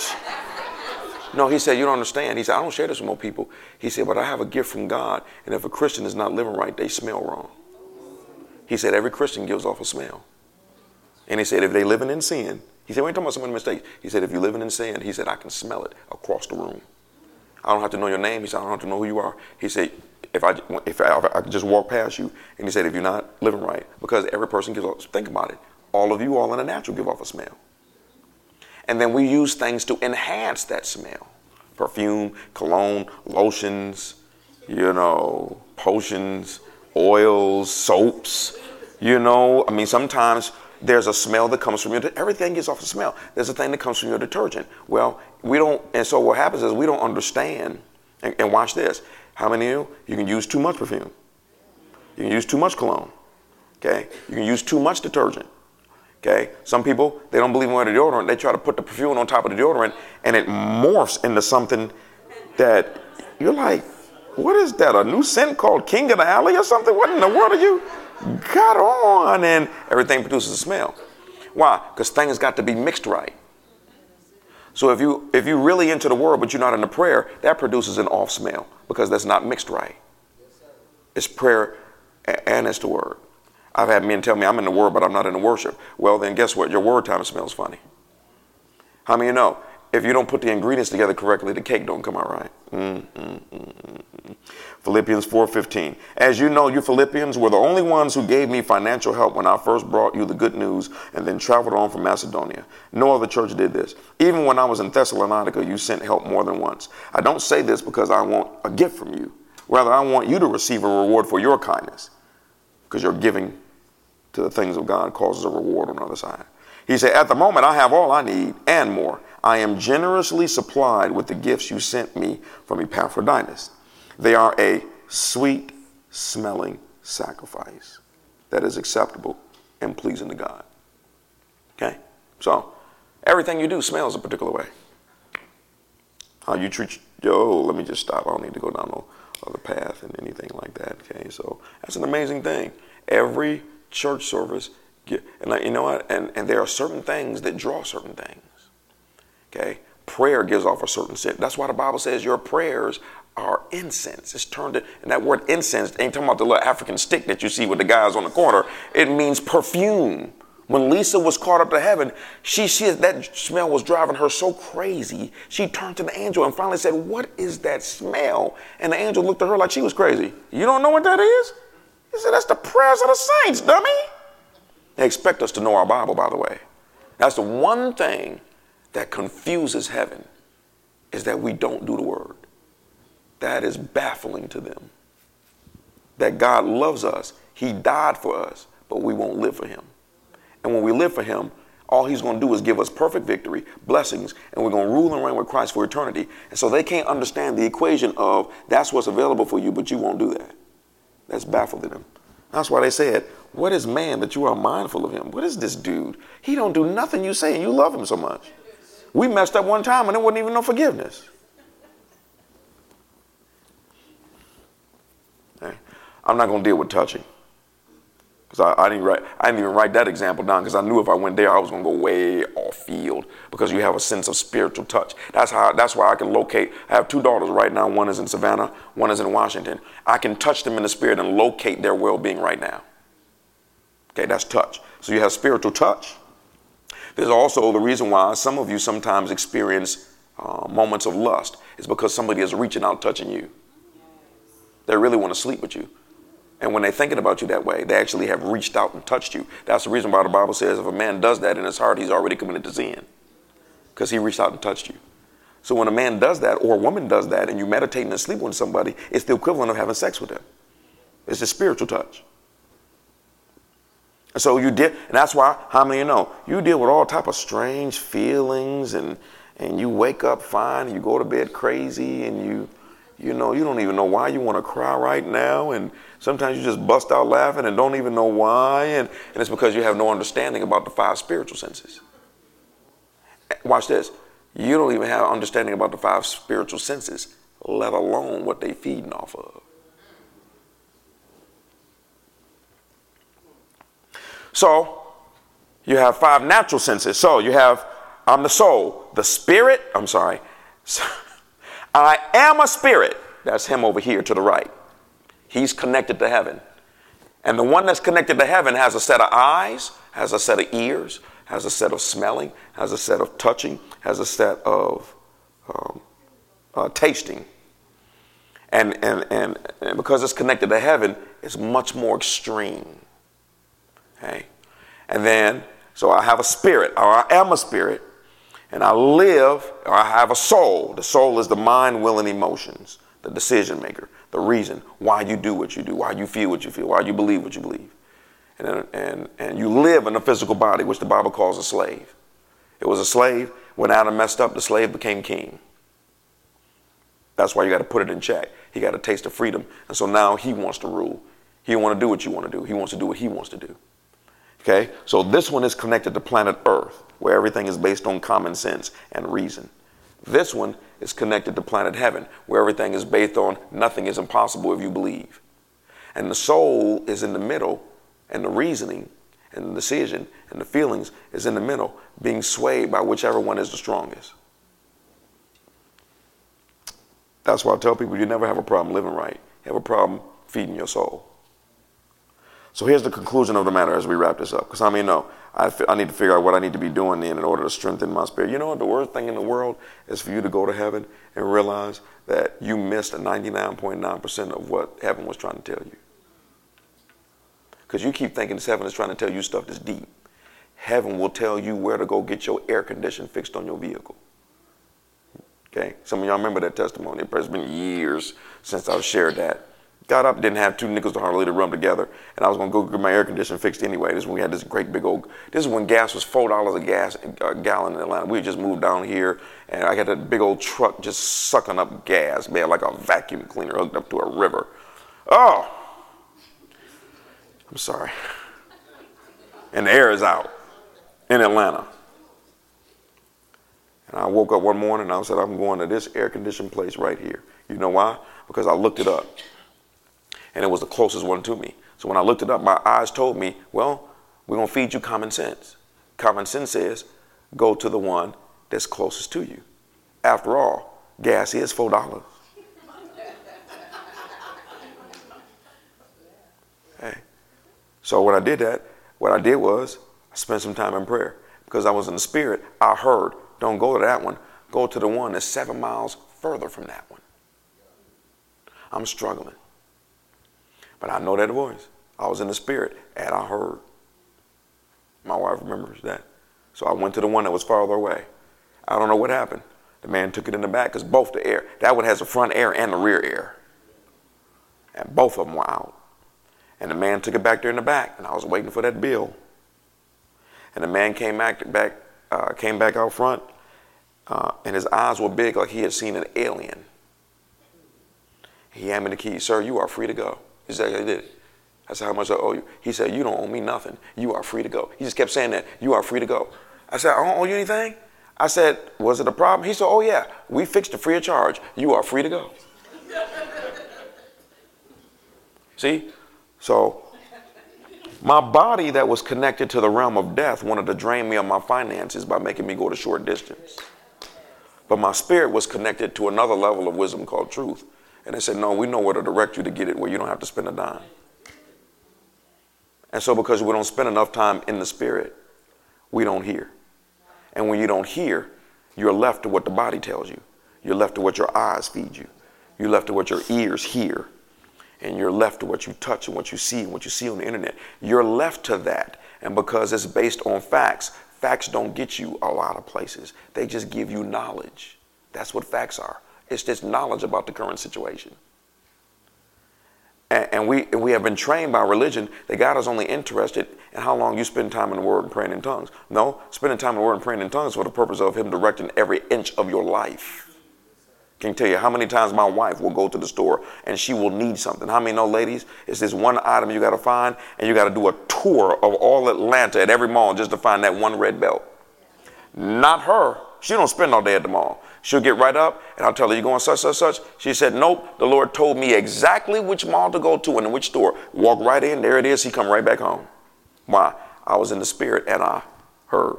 No, he said, You don't understand. He said, I don't share this with more people. He said, But I have a gift from God, and if a Christian is not living right, they smell wrong. He said, Every Christian gives off a smell. And he said, If they living in sin, he said, We ain't talking about some mistakes. He said, If you're living in sin, he said, I can smell it across the room. I don't have to know your name. He said, I don't have to know who you are. He said, if I, if I, if I just walk past you, and he said, if you're not living right, because every person gives off, think about it. All of you, all in the natural, give off a smell. And then we use things to enhance that smell perfume, cologne, lotions, you know, potions, oils, soaps. You know, I mean, sometimes there's a smell that comes from your, everything gets off the smell. There's a thing that comes from your detergent. Well, we don't, and so what happens is we don't understand. And, and watch this. How many of you? You can use too much perfume. You can use too much cologne. Okay? You can use too much detergent. Okay? Some people, they don't believe in wearing deodorant. They try to put the perfume on top of the deodorant and it morphs into something that you're like, what is that? A new scent called King of the Alley or something? What in the world are you got on? And everything produces a smell. Why? Because things got to be mixed right. So if you if you really into the word but you're not in the prayer, that produces an off smell because that's not mixed right. It's prayer and it's the word. I've had men tell me I'm in the word but I'm not in the worship. Well then guess what? Your word time smells funny. How many you know? If you don't put the ingredients together correctly, the cake don't come out right. Mm, mm, mm, Philippians 4:15. As you know, you Philippians were the only ones who gave me financial help when I first brought you the good news and then traveled on from Macedonia. No other church did this. Even when I was in Thessalonica, you sent help more than once. I don't say this because I want a gift from you. Rather, I want you to receive a reward for your kindness because your giving to the things of God causes a reward on the other side. He said, At the moment, I have all I need and more. I am generously supplied with the gifts you sent me from Epaphroditus. They are a sweet smelling sacrifice that is acceptable and pleasing to God. Okay? So, everything you do smells a particular way. How you treat, yo, let me just stop. I don't need to go down no other path and anything like that. Okay? So, that's an amazing thing. Every church service, and like, you know what? And, and there are certain things that draw certain things. Okay? Prayer gives off a certain scent. That's why the Bible says your prayers are incense. It's turned to, and that word incense ain't talking about the little African stick that you see with the guys on the corner. It means perfume. When Lisa was caught up to heaven, she, she that smell was driving her so crazy. She turned to the angel and finally said, "What is that smell?" And the angel looked at her like she was crazy. You don't know what that is? He said, "That's the prayers of the saints, dummy." They expect us to know our Bible, by the way. That's the one thing that confuses heaven is that we don't do the word. That is baffling to them. That God loves us, He died for us, but we won't live for Him. And when we live for Him, all He's going to do is give us perfect victory, blessings, and we're going to rule and reign with Christ for eternity. And so they can't understand the equation of that's what's available for you, but you won't do that. That's baffling them. That's why they said, What is man that you are mindful of him? What is this dude? He don't do nothing you say and you love him so much. We messed up one time and there wasn't even no forgiveness. I'm not going to deal with touching. Because I, I, didn't I didn't even write that example down because I knew if I went there, I was going to go way off field because you have a sense of spiritual touch. That's how. That's why I can locate. I have two daughters right now. One is in Savannah. One is in Washington. I can touch them in the spirit and locate their well-being right now. Okay, that's touch. So you have spiritual touch. There's also the reason why some of you sometimes experience uh, moments of lust is because somebody is reaching out, touching you. They really want to sleep with you. And when they're thinking about you that way, they actually have reached out and touched you. That's the reason why the Bible says if a man does that in his heart, he's already committed to sin because he reached out and touched you. So when a man does that or a woman does that and you meditate and sleep with somebody, it's the equivalent of having sex with them. It's a spiritual touch. And so you did, and that's why, how many of you know, you deal with all type of strange feelings and, and you wake up fine, and you go to bed crazy and you, you know, you don't even know why you want to cry right now. And sometimes you just bust out laughing and don't even know why. And, and it's because you have no understanding about the five spiritual senses. Watch this. You don't even have understanding about the five spiritual senses, let alone what they feeding off of. So you have five natural senses. So you have I'm the soul, the spirit, I'm sorry. [LAUGHS] I am a spirit. That's him over here to the right. He's connected to heaven. And the one that's connected to heaven has a set of eyes, has a set of ears, has a set of smelling, has a set of touching, has a set of um, uh, tasting. And, and, and, and because it's connected to heaven, it's much more extreme. Okay? And then, so I have a spirit, or I am a spirit, and I live, or I have a soul. The soul is the mind, will, and emotions, the decision maker, the reason why you do what you do, why you feel what you feel, why you believe what you believe. And, and, and you live in a physical body, which the Bible calls a slave. It was a slave, When Adam messed up, the slave became king. That's why you got to put it in check. He got a taste of freedom. And so now he wants to rule. He want to do what you want to do. He wants to do what he wants to do. Okay? So this one is connected to planet Earth, where everything is based on common sense and reason. This one is connected to planet Heaven, where everything is based on nothing is impossible if you believe. And the soul is in the middle, and the reasoning and the decision and the feelings is in the middle, being swayed by whichever one is the strongest. That's why I tell people you never have a problem living right. You have a problem feeding your soul. So here's the conclusion of the matter as we wrap this up. Because I mean, no, I, I need to figure out what I need to be doing then in order to strengthen my spirit. You know what? The worst thing in the world is for you to go to heaven and realize that you missed 99.9% of what heaven was trying to tell you. Because you keep thinking heaven is trying to tell you stuff that's deep. Heaven will tell you where to go get your air condition fixed on your vehicle. Okay? Some of y'all remember that testimony. It's been years since I've shared that. Got up, didn't have two nickels to hardly to rub together, and I was gonna go get my air conditioner fixed anyway. This is when we had this great big old. This is when gas was four dollars a gas a gallon in Atlanta. We just moved down here, and I got that big old truck just sucking up gas, man, like a vacuum cleaner hooked up to a river. Oh, I'm sorry. And the air is out in Atlanta. And I woke up one morning and I said, I'm going to this air conditioned place right here. You know why? Because I looked it up and it was the closest one to me. So when I looked it up, my eyes told me, well, we're going to feed you common sense. Common sense says, go to the one that's closest to you. After all, gas is $4. [LAUGHS] hey. So when I did that, what I did was I spent some time in prayer because I was in the spirit. I heard, don't go to that one, go to the one that's seven miles further from that one. I'm struggling. But I know that voice. I was in the spirit and I heard. My wife remembers that. So I went to the one that was farther away. I don't know what happened. The man took it in the back because both the air, that one has the front air and the rear air. And both of them were out. And the man took it back there in the back, and I was waiting for that bill. And the man came back, back uh, came back out front, uh, and his eyes were big like he had seen an alien. He handed me the key. Sir, you are free to go. He said, I did I said, how much I owe you? He said, you don't owe me nothing. You are free to go. He just kept saying that. You are free to go. I said, I don't owe you anything? I said, was it a problem? He said, oh yeah, we fixed it free of charge. You are free to go. [LAUGHS] See? So my body that was connected to the realm of death wanted to drain me of my finances by making me go to short distance. But my spirit was connected to another level of wisdom called truth. And they said, No, we know where to direct you to get it where you don't have to spend a dime. And so, because we don't spend enough time in the spirit, we don't hear. And when you don't hear, you're left to what the body tells you. You're left to what your eyes feed you. You're left to what your ears hear. And you're left to what you touch and what you see and what you see on the internet. You're left to that. And because it's based on facts, facts don't get you a lot of places. They just give you knowledge. That's what facts are. It's just knowledge about the current situation. And, and we, and we have been trained by religion that God is only interested in how long you spend time in the Word and praying in tongues. No, spending time in the Word and praying in tongues for the purpose of Him directing every inch of your life. Can tell you how many times my wife will go to the store and she will need something. How many know, ladies? It's this one item you got to find, and you got to do a tour of all Atlanta at every mall just to find that one red belt. Not her. She don't spend all day at the mall. She'll get right up and I'll tell her, You're going such, such, such? She said, Nope. The Lord told me exactly which mall to go to and which store. Walk right in. There it is. He come right back home. Why? I was in the spirit and I heard.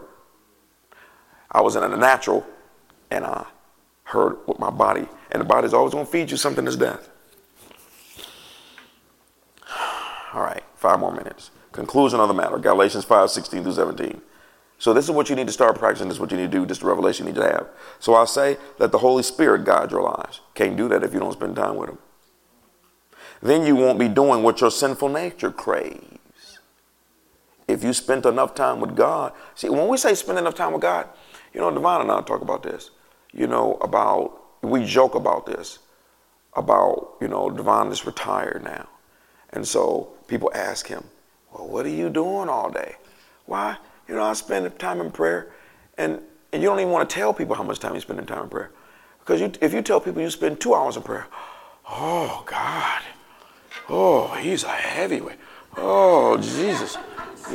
I was in the natural and I heard with my body. And the body's always to feed you something that's death. [SIGHS] All right, five more minutes. Conclusion of the matter Galatians 5 16 through 17. So this is what you need to start practicing. This is what you need to do. This is the revelation you need to have. So I say, let the Holy Spirit guide your lives. Can't do that if you don't spend time with Him. Then you won't be doing what your sinful nature craves. If you spent enough time with God. See, when we say spend enough time with God, you know, Devon and I talk about this. You know, about, we joke about this. About, you know, Devon is retired now. And so people ask him, well, what are you doing all day? Why? You know, I spend time in prayer. And, And you don't even want to tell people how much time you spend in time in prayer. Because you, if you tell people you spend two hours in prayer, oh, God. Oh, he's a heavyweight. Oh, Jesus.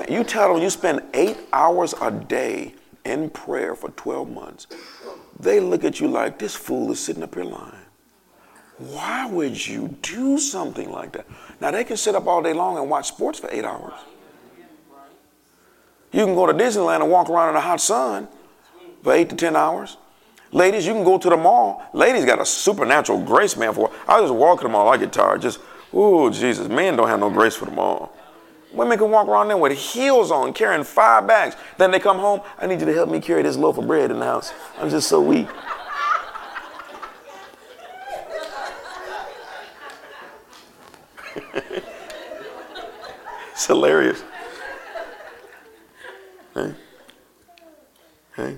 You tell them you spend eight hours a day in prayer for 12 months. They look at you like this fool is sitting up here lying. Why would you do something like that? Now, they can sit up all day long and watch sports for eight hours. You can go to Disneyland and walk around in the hot sun for eight to 10 hours. Ladies, you can go to the mall. Ladies got a supernatural grace, man. For I just walk to the mall. I get tired. Just, oh Jesus, men don't have no grace for the mall. Women can walk around there with heels on, carrying five bags. Then they come home. I need you to help me carry this loaf of bread in the house. I'm just so weak. [LAUGHS] it's hilarious. Hey. Hey.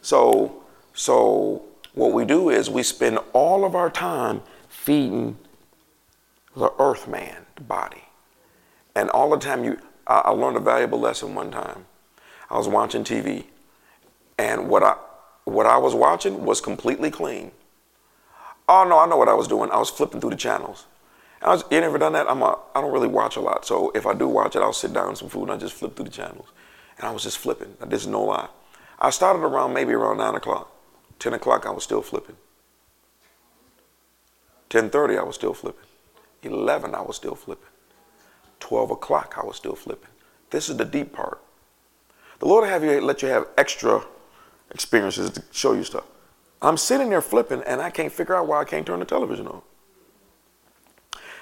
So, so what we do is we spend all of our time feeding the earth man, the body. And all the time you, I, I learned a valuable lesson one time. I was watching TV, and what I, what I was watching was completely clean. Oh no, I know what I was doing. I was flipping through the channels. I was, you never done that? I'm a, I don't really watch a lot. So if I do watch it, I'll sit down some food and I just flip through the channels. And I was just flipping. This is no lie. I started around maybe around 9 o'clock. 10 o'clock, I was still flipping. 10.30, I was still flipping. 11, I was still flipping. 12 o'clock, I was still flipping. This is the deep part. The Lord have you let you have extra experiences to show you stuff. I'm sitting there flipping and I can't figure out why I can't turn the television on.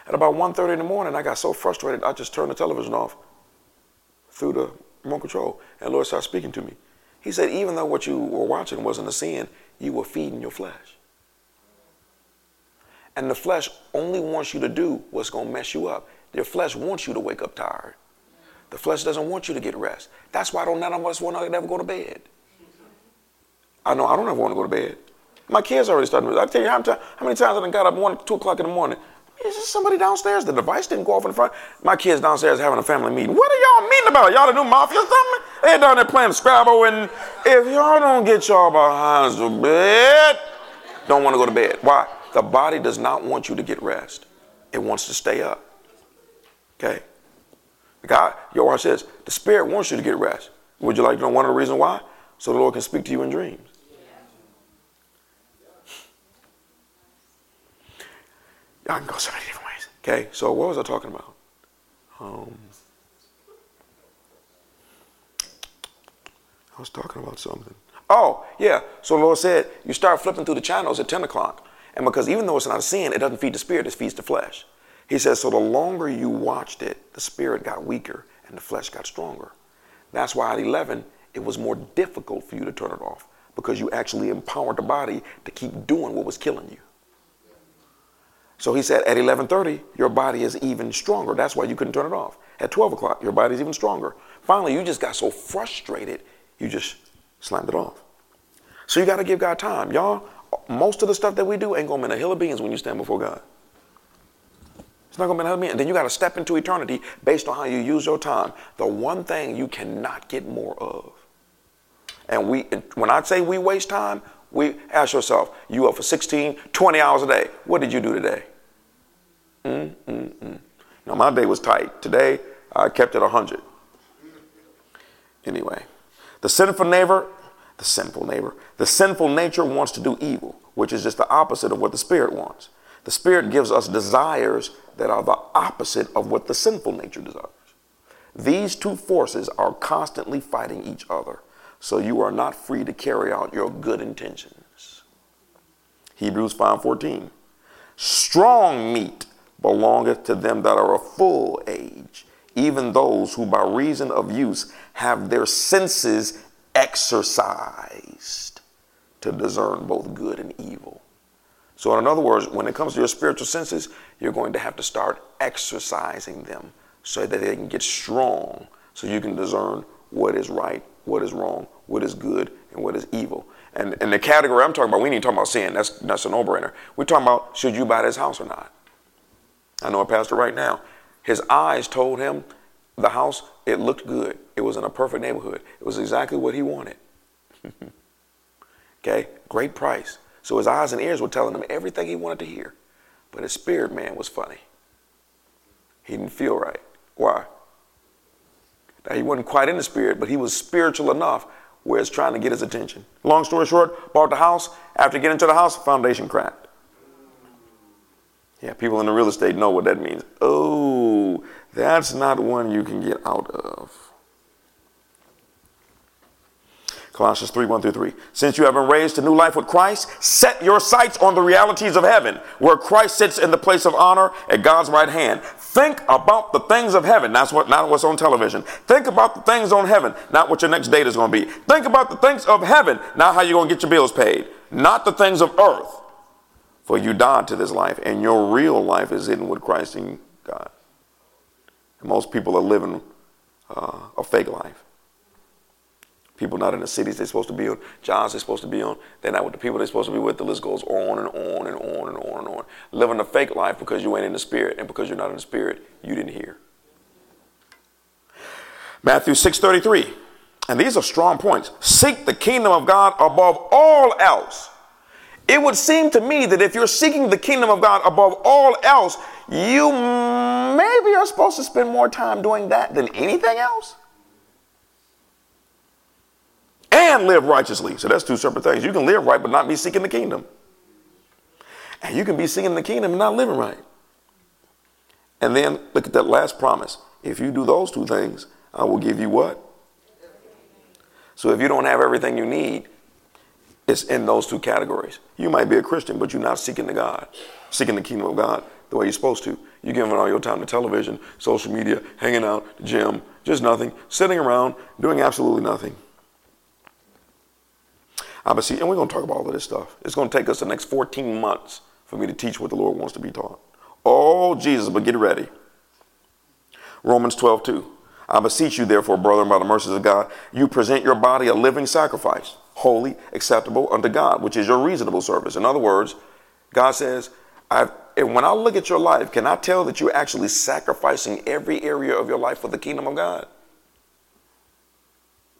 At about 1.30 in the morning, I got so frustrated, I just turned the television off through the remote control. And Lord started speaking to me. He said, even though what you were watching wasn't a sin, you were feeding your flesh. And the flesh only wants you to do what's going to mess you up. Your flesh wants you to wake up tired. The flesh doesn't want you to get rest. That's why don't none of us want to ever go to bed. I know I don't ever want to go to bed. My kids already started. I tell you how, many times I got up one, two o'clock in the morning. Is there somebody downstairs? The device didn't go off in the front. My kids downstairs having a family meeting. What are y'all meeting about? Y'all the new mafia or something? They're down there playing Scrabble, and if y'all don't get y'all behind the bed, don't want to go to bed. Why? The body does not want you to get rest. It wants to stay up. Okay? God, your watch says, The spirit wants you to get rest. Would you like to know one of the reasons why? So the Lord can speak to you in dreams. Y'all can go so many different ways. Okay, so what was I talking about? Um, I was talking about something. Oh, yeah. So the Lord said, you start flipping through the channels at 10 o'clock. And because even though it's not a sin, it doesn't feed the spirit, it feeds the flesh. He says, so the longer you watched it, the spirit got weaker and the flesh got stronger. That's why at 11, it was more difficult for you to turn it off because you actually empowered the body to keep doing what was killing you. So he said at 11:30, your body is even stronger. That's why you couldn't turn it off. At 12 o'clock, your body's even stronger. Finally, you just got so frustrated, you just slammed it off. So you got to give God time, y'all. Most of the stuff that we do ain't gonna mean a hill of beans when you stand before God. It's not gonna mean a hill of beans. And then you got to step into eternity based on how you use your time. The one thing you cannot get more of. And we, when I say we waste time, we ask yourself, you up for 16, 20 hours a day. What did you do today? Mm, mm, mm. Now my day was tight. Today I kept it 100. Anyway, the sinful neighbor, the sinful neighbor, the sinful nature wants to do evil, which is just the opposite of what the spirit wants. The spirit gives us desires that are the opposite of what the sinful nature desires. These two forces are constantly fighting each other so you are not free to carry out your good intentions. Hebrews 5:14. Strong meat belongeth to them that are of full age, even those who by reason of use have their senses exercised to discern both good and evil. So, in other words, when it comes to your spiritual senses, you're going to have to start exercising them so that they can get strong so you can discern what is right what is wrong, what is good, and what is evil. And, and the category I'm talking about, we need to talk about sin. That's, that's a no-brainer. We're talking about should you buy this house or not. I know a pastor right now. His eyes told him The house, it looked good. It was in a perfect neighborhood. It was exactly what he wanted. [LAUGHS] okay, great price. So his eyes and ears were telling him everything he wanted to hear. But his spirit man was funny. He didn't feel right. Why? He wasn't quite in the spirit, but he was spiritual enough where it's trying to get his attention. Long story short, bought the house. After getting to the house, foundation cracked. Yeah, people in the real estate know what that means. Oh, that's not one you can get out of. Colossians 3 1 through 3. Since you have been raised to new life with Christ, set your sights on the realities of heaven, where Christ sits in the place of honor at God's right hand. Think about the things of heaven. That's what not what's on television. Think about the things on heaven, not what your next date is going to be. Think about the things of heaven, not how you're going to get your bills paid, not the things of earth. For you died to this life, and your real life is hidden with Christ in God. And most people are living uh, a fake life. People not in the cities they're supposed to be on, jobs they're supposed to be on. They're not with the people they're supposed to be with. The list goes on and on and on and on and on. Living a fake life because you ain't in the spirit, and because you're not in the spirit, you didn't hear. Matthew 6:33. And these are strong points. Seek the kingdom of God above all else. It would seem to me that if you're seeking the kingdom of God above all else, you maybe are supposed to spend more time doing that than anything else and live righteously. So that's two separate things. You can live right, but not be seeking the kingdom. And you can be seeking the kingdom and not living right. And then look at that last promise. If you do those two things, I will give you what? So if you don't have everything you need, it's in those two categories. You might be a Christian, but you're not seeking the God, seeking the kingdom of God the way you're supposed to. You're giving all your time to television, social media, hanging out, gym, just nothing, sitting around, doing absolutely nothing. See, and we're going to talk about all of this stuff. It's going to take us the next 14 months for me to teach what the Lord wants to be taught. Oh, Jesus, but get ready. Romans 12, 2. I beseech you, therefore, brethren, by the mercies of God, you present your body a living sacrifice, holy, acceptable unto God, which is your reasonable service. In other words, God says, I've, and when I look at your life, can I tell that you're actually sacrificing every area of your life for the kingdom of God?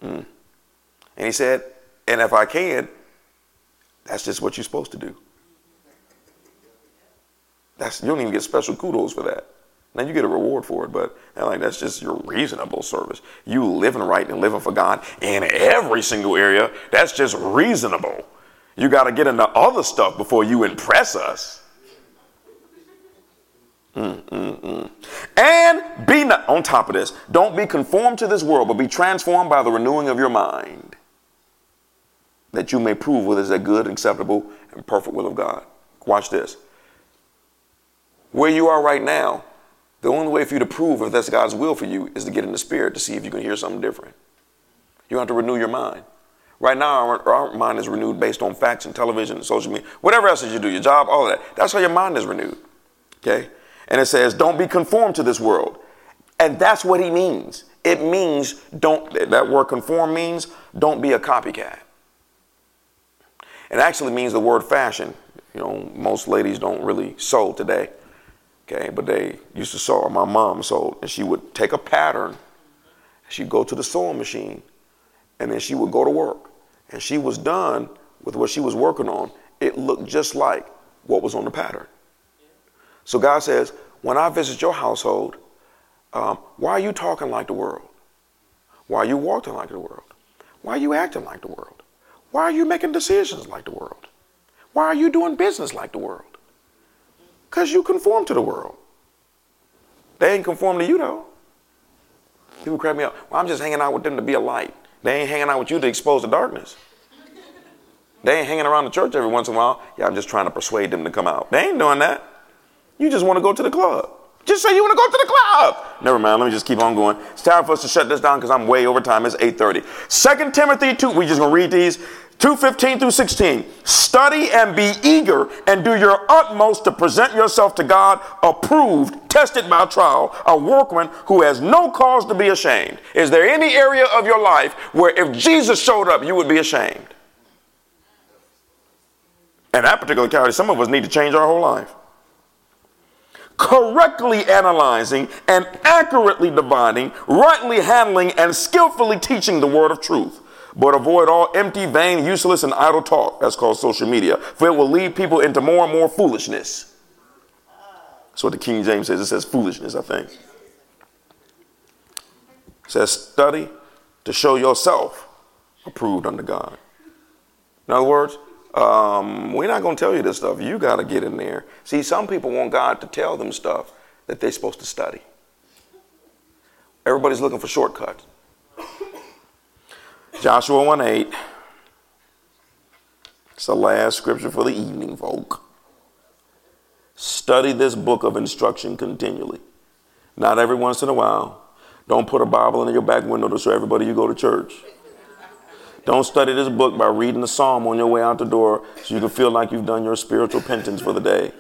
Mm. And he said, and if I can, that's just what you're supposed to do. That's you don't even get special kudos for that. Now you get a reward for it, but like that's just your reasonable service. You living right and living for God in every single area. That's just reasonable. You got to get into other stuff before you impress us. Mm, mm, mm. And be not, on top of this, don't be conformed to this world, but be transformed by the renewing of your mind that you may prove whether it's a good, acceptable, and perfect will of God. Watch this. Where you are right now, the only way for you to prove if that's God's will for you is to get in the spirit to see if you can hear something different. You have to renew your mind. Right now, our, our mind is renewed based on facts and television and social media, whatever else that you do, your job, all of that. That's how your mind is renewed. Okay? And it says, don't be conformed to this world. And that's what he means. It means don't, that word conform means don't be a copycat. It actually means the word fashion. You know, most ladies don't really sew today. Okay, but they used to sew. My mom sewed, and she would take a pattern. She'd go to the sewing machine, and then she would go to work. And she was done with what she was working on. It looked just like what was on the pattern. So God says, when I visit your household, um, why are you talking like the world? Why are you walking like the world? Why are you acting like the world? Why are you making decisions like the world? Why are you doing business like the world? Because you conform to the world. They ain't conform to you though. People crack me up. Well, I'm just hanging out with them to be a light. They ain't hanging out with you to expose the darkness. They ain't hanging around the church every once in a while. Yeah, I'm just trying to persuade them to come out. They ain't doing that. You just want to go to the club. Just say you want to go to the club. Never mind. Let me just keep on going. It's time for us to shut this down because I'm way over time. It's 8:30. Second Timothy 2. We just gonna read these. 2:15 through 16. Study and be eager and do your utmost to present yourself to God approved, tested by trial, a workman who has no cause to be ashamed. Is there any area of your life where if Jesus showed up, you would be ashamed? In that particular category, some of us need to change our whole life. correctly analyzing and accurately dividing, rightly handling, and skillfully teaching the word of truth. But avoid all empty, vain, useless, and idle talk. That's called social media, for it will lead people into more and more foolishness. That's what the King James says. It says foolishness, I think. It says study to show yourself approved unto God. In other words, um, we're not going to tell you this stuff. You got to get in there. See, some people want God to tell them stuff that they're supposed to study. Everybody's looking for shortcuts. Joshua 1 8. It's the last scripture for the evening, folk. Study this book of instruction continually. Not every once in a while. Don't put a Bible in your back window to show everybody you go to church. Don't study this book by reading the psalm on your way out the door so you can feel like you've done your spiritual penance for the day.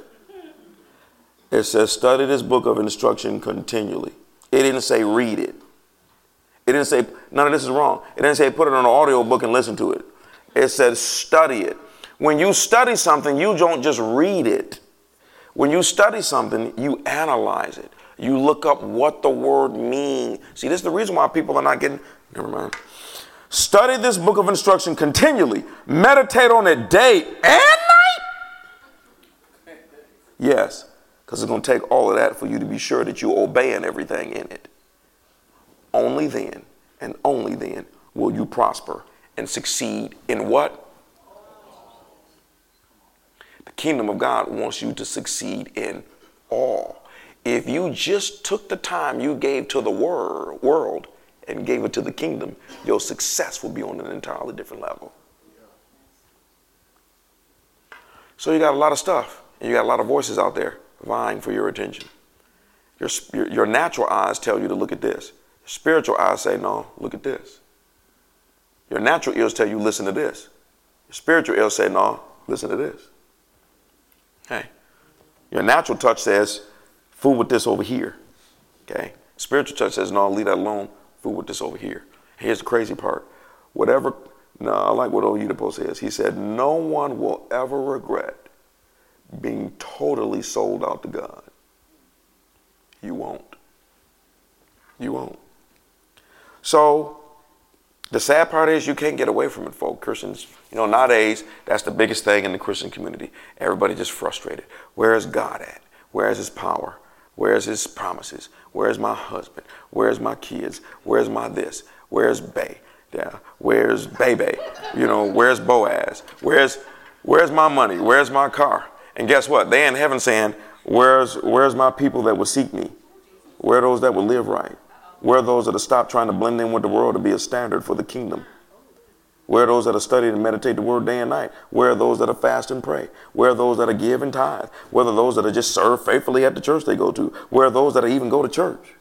It says, study this book of instruction continually. It didn't say read it. It didn't say, none of this is wrong. It didn't say put it on an audio book and listen to it. It said study it. When you study something, you don't just read it. When you study something, you analyze it. You look up what the word means. See, this is the reason why people are not getting, never mind. Study this book of instruction continually. Meditate on it day and night. Yes, because it's going to take all of that for you to be sure that you're obeying everything in it. Only then and only then will you prosper and succeed in what? The kingdom of God wants you to succeed in all. If you just took the time you gave to the wor- world and gave it to the kingdom, your success will be on an entirely different level. So you got a lot of stuff, and you got a lot of voices out there vying for your attention. Your, your, your natural eyes tell you to look at this. Spiritual eyes say, no, look at this. Your natural ears tell you, listen to this. Your spiritual ears say, no, listen to this. Hey, your natural touch says, fool with this over here. Okay? Spiritual touch says, no, leave that alone fool with this over here. Here's the crazy part. Whatever, no, I like what old Oyedepo says. He said, no one will ever regret being totally sold out to God. You won't. You won't. So the sad part is you can't get away from it, folks. Christians, you know, nowadays, that's the biggest thing in the Christian community. Everybody just frustrated. Where is God at? Where is his power? Where's his promises? Where's my husband? Where's my kids? Where's my this? Where's Bay? Yeah. Where's Baby? You know, where's Boaz? Where's where's my money? Where's my car? And guess what? They in heaven saying, Where's where's my people that will seek me? Where are those that will live right? Where are those that will stop trying to blend in with the world to be a standard for the kingdom? Where are those that are studying and meditate the word day and night? Where are those that are fast and pray? Where are those that are give and tithe? Where are those that are just serve faithfully at the church they go to? Where are those that even go to church?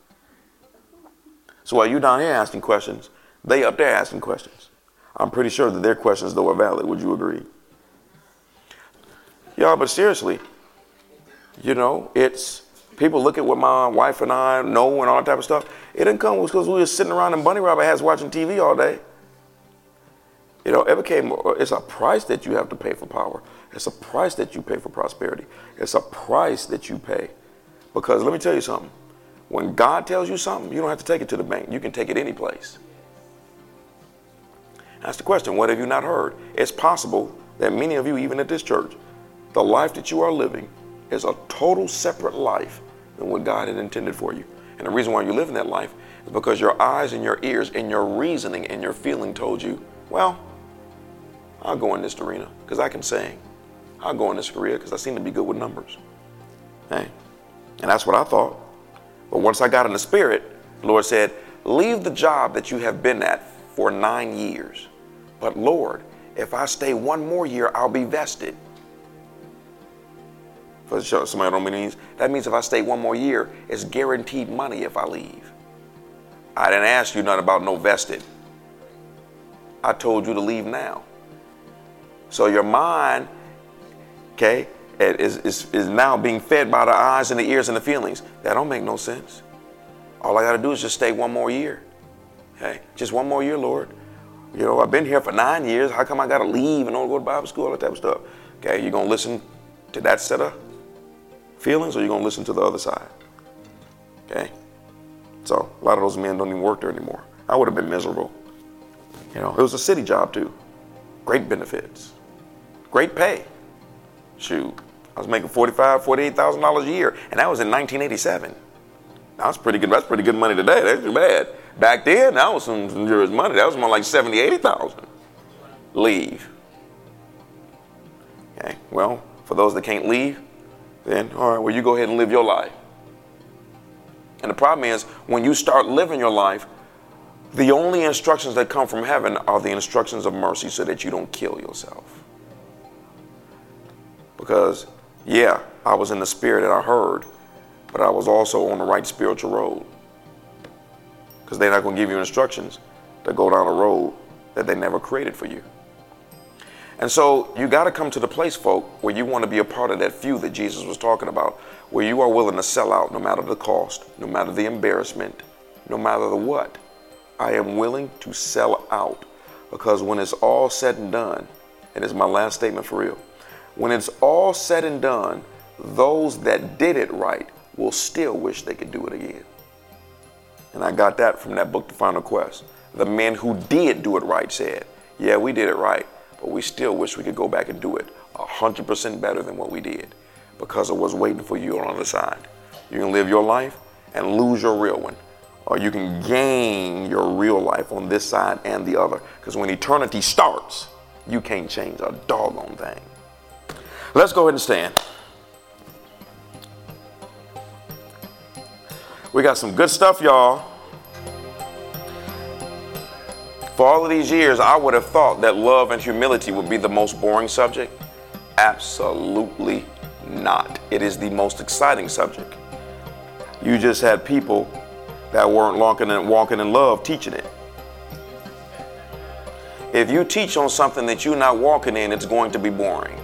So while you down here asking questions, they up there asking questions. I'm pretty sure that their questions though are valid. Would you agree? Yeah, but seriously, you know, it's people look at what my wife and I know and all that type of stuff. It didn't come because we were sitting around in bunny rabbit hats watching TV all day. You know, it became, it's a price that you have to pay for power. It's a price that you pay for prosperity. It's a price that you pay. Because let me tell you something. When God tells you something, you don't have to take it to the bank. You can take it any place. That's the question. What have you not heard? It's possible that many of you, even at this church, the life that you are living is a total separate life than what God had intended for you. And the reason why you live in that life is because your eyes and your ears and your reasoning and your feeling told you, well, I'll go in this arena because I can sing. I'll go in this career because I seem to be good with numbers. Hey, and that's what I thought. But once I got in the spirit, the Lord said, Leave the job that you have been at for nine years. But Lord, if I stay one more year, I'll be vested. For somebody don't that means if I stay one more year, it's guaranteed money if I leave. I didn't ask you nothing about no vested. I told you to leave now. So your mind, okay, is, is, is now being fed by the eyes and the ears and the feelings. That don't make no sense. All I got to do is just stay one more year. Okay, just one more year, Lord. You know, I've been here for nine years. How come I got to leave and don't go to Bible school, all that type of stuff? Okay, you're going to listen to that set of feelings or you're you going to listen to the other side? Okay? So a lot of those men don't even work there anymore. I would have been miserable. You know, it was a city job too. Great benefits. Great pay. Shoot. I was making $45,000, $48,000 a year, and that was in 1987. That's pretty good. That's pretty good money today. That's too bad. Back then, that was some, some money. That was more like 70, 80,000. Leave. Okay. Well, for those that can't leave, then all right. Well, you go ahead and live your life. And the problem is, when you start living your life, the only instructions that come from heaven are the instructions of mercy, so that you don't kill yourself. Because, yeah, I was in the spirit and I heard, but I was also on the right spiritual road. Because they're not going to give you instructions to go down a road that they never created for you. And so you got to come to the place, folk, where you want to be a part of that few that Jesus was talking about, where you are willing to sell out no matter the cost, no matter the embarrassment, no matter the what. I am willing to sell out because when it's all said and done, and it's my last statement for real, when it's all said and done, those that did it right will still wish they could do it again. And I got that from that book, The Final Quest. The men who did do it right said, Yeah, we did it right, but we still wish we could go back and do it 100% better than what we did because of what's waiting for you on the other side. You can live your life and lose your real one, or you can gain your real life on this side and the other. Because when eternity starts, you can't change a doggone thing. Let's go ahead and stand. We got some good stuff, y'all. For all of these years, I would have thought that love and humility would be the most boring subject. Absolutely not. It is the most exciting subject. You just had people that weren't walking in, walking in love teaching it. If you teach on something that you're not walking in, it's going to be boring.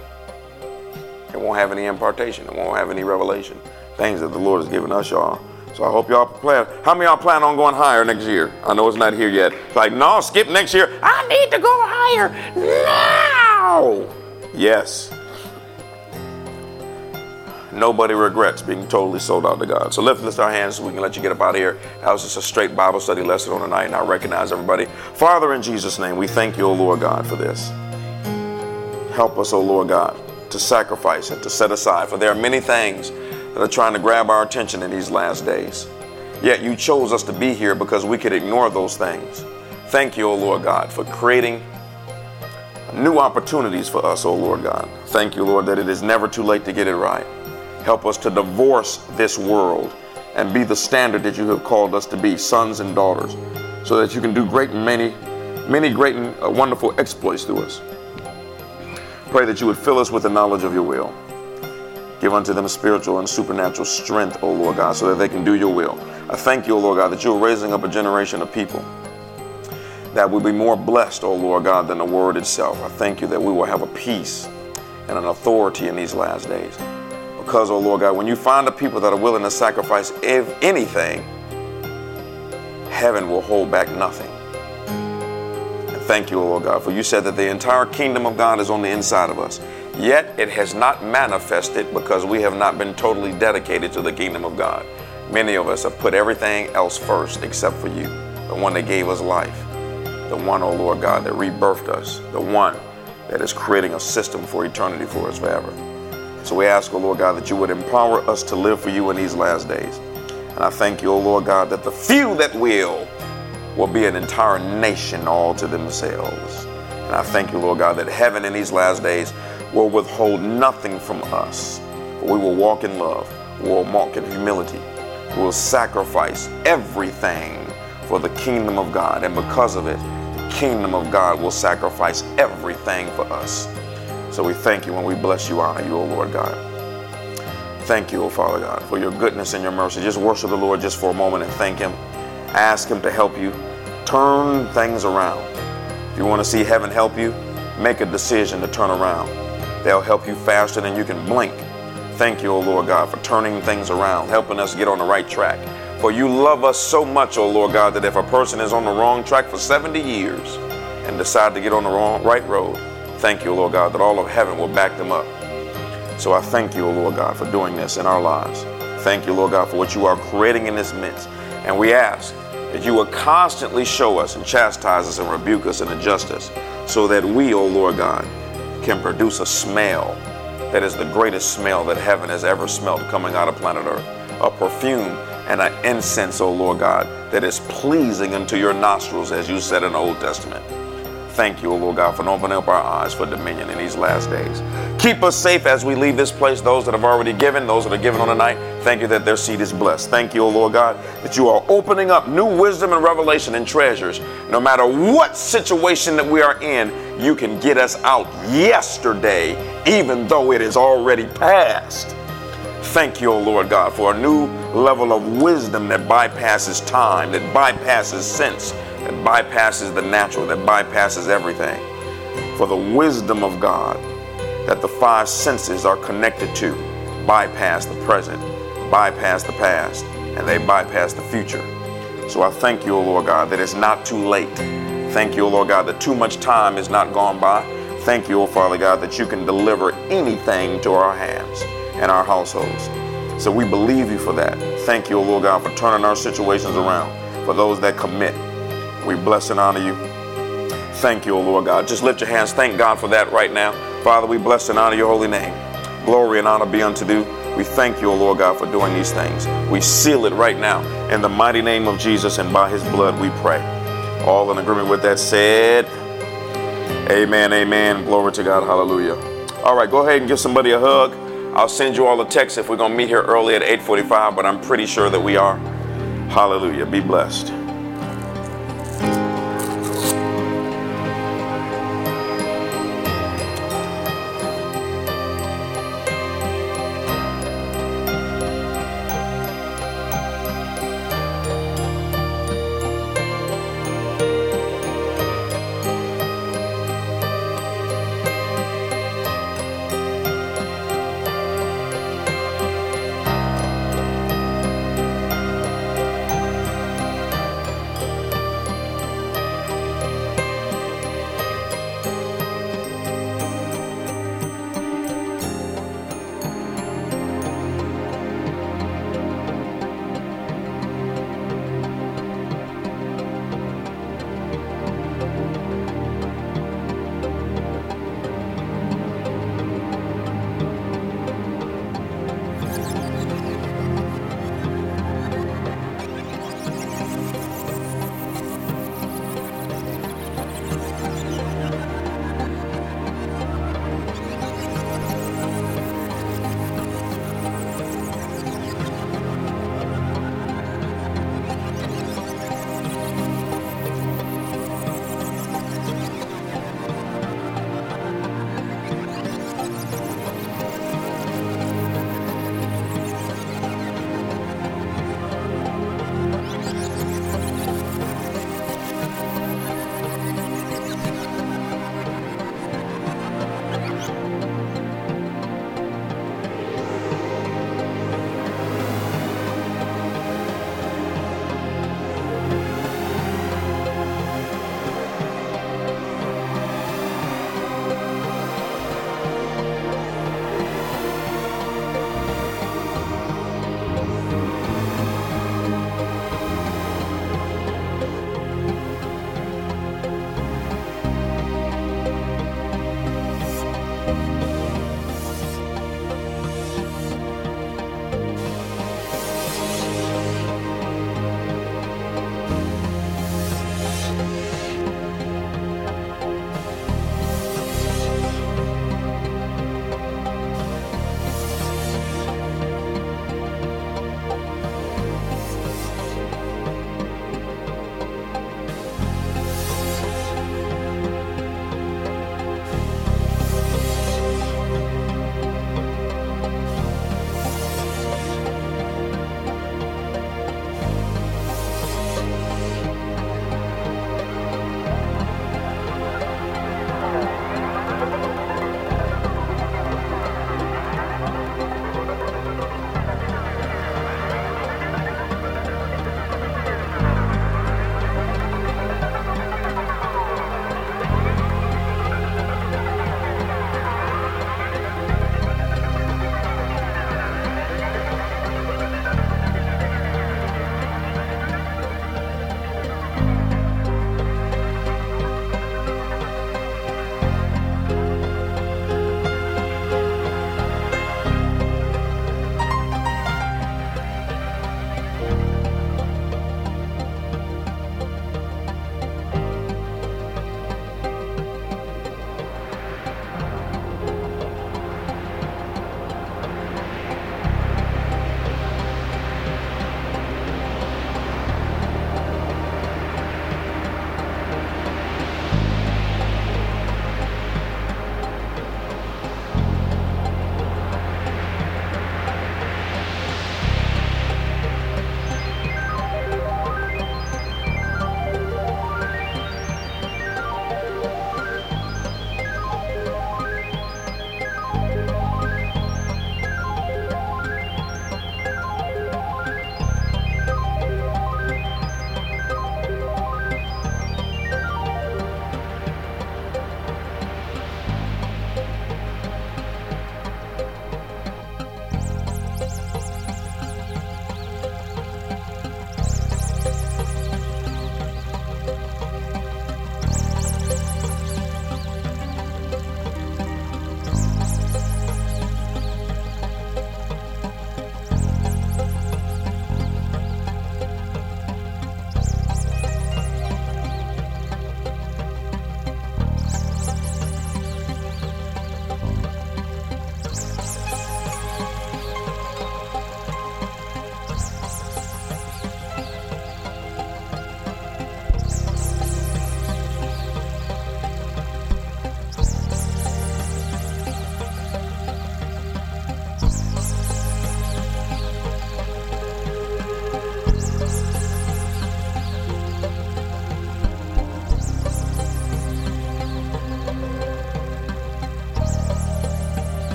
It won't have any impartation. It won't have any revelation. Things that the Lord has given us, y'all. So I hope y'all plan. How many y'all plan on going higher next year? I know it's not here yet. It's like, no, skip next year. I need to go higher now. Yes. Nobody regrets being totally sold out to God. So let's lift our hands so we can let you get up out of here. That was just a straight Bible study lesson on the night, and I recognize everybody. Father, in Jesus' name, we thank you, O Lord God, for this. Help us, O Lord God, to sacrifice and to set aside, for there are many things that are trying to grab our attention in these last days. Yet you chose us to be here because we could ignore those things. Thank you, O Lord God, for creating new opportunities for us, O Lord God. Thank you, Lord, that it is never too late to get it right. Help us to divorce this world and be the standard that you have called us to be, sons and daughters, so that you can do great and many, many great and uh, wonderful exploits through us. Pray that you would fill us with the knowledge of your will. Give unto them spiritual and supernatural strength, O Lord God, so that they can do your will. I thank you, O Lord God, that you're raising up a generation of people that will be more blessed, O Lord God, than the word itself. I thank you that we will have a peace and an authority in these last days. Because, O Lord God, when you find the people that are willing to sacrifice if anything, heaven will hold back nothing. And thank you, O Lord God, for you said that the entire kingdom of God is on the inside of us. Yet it has not manifested because we have not been totally dedicated to the kingdom of God. Many of us have put everything else first except for you, the one that gave us life, the one, O oh Lord God, that rebirthed us, the one that is creating a system for eternity for us forever. So we ask, O oh Lord God, that you would empower us to live for you in these last days. And I thank you, O oh Lord God, that the few that will will be an entire nation all to themselves. And I thank you, Lord God, that heaven in these last days will withhold nothing from us. we will walk in love, we will walk in humility, we will sacrifice everything for the kingdom of God. And because of it, the kingdom of God will sacrifice everything for us. So we thank you and we bless you, honor you, O Lord God. Thank you, O Father God, for your goodness and your mercy. Just worship the Lord just for a moment and thank Him. Ask Him to help you. Turn things around. If you want to see heaven help you, make a decision to turn around. They'll help you faster than you can blink. Thank you, O Lord God, for turning things around, helping us get on the right track. For you love us so much, O Lord God, that if a person is on the wrong track for 70 years and decide to get on the wrong right road, thank you, O Lord God, that all of heaven will back them up. So I thank you, O Lord God, for doing this in our lives. Thank you, Lord God, for what you are creating in this midst. And we ask that you will constantly show us and chastise us and rebuke us and adjust us so that we, O Lord God, can produce a smell that is the greatest smell that heaven has ever smelled coming out of planet Earth. A perfume and an incense, O Lord God, that is pleasing unto your nostrils, as you said in the Old Testament. Thank you, O Lord God, for opening up our eyes for dominion in these last days. Keep us safe as we leave this place. Those that have already given, those that are given on the night, thank you that their seed is blessed. Thank you, O Lord God, that you are opening up new wisdom and revelation and treasures. No matter what situation that we are in, you can get us out yesterday, even though it is already past. Thank you, O Lord God, for a new level of wisdom that bypasses time, that bypasses sense, that bypasses the natural, that bypasses everything. For the wisdom of God that the five senses are connected to bypass the present, bypass the past, and they bypass the future. So I thank you, O Lord God, that it's not too late. Thank you, O Lord God, that too much time is not gone by. Thank you, O Father God, that you can deliver anything to our hands and our households. So we believe you for that. Thank you, O Lord God, for turning our situations around. For those that commit, we bless and honor you. Thank you, O Lord God. Just lift your hands. Thank God for that right now. Father, we bless and honor your holy name. Glory and honor be unto you. We thank you, O Lord God, for doing these things. We seal it right now in the mighty name of Jesus and by his blood we pray. All in agreement with that said, Amen, amen. Glory to God. Hallelujah. All right, go ahead and give somebody a hug. I'll send you all a text if we're going to meet here early at 8:45, but I'm pretty sure that we are. Hallelujah. Be blessed.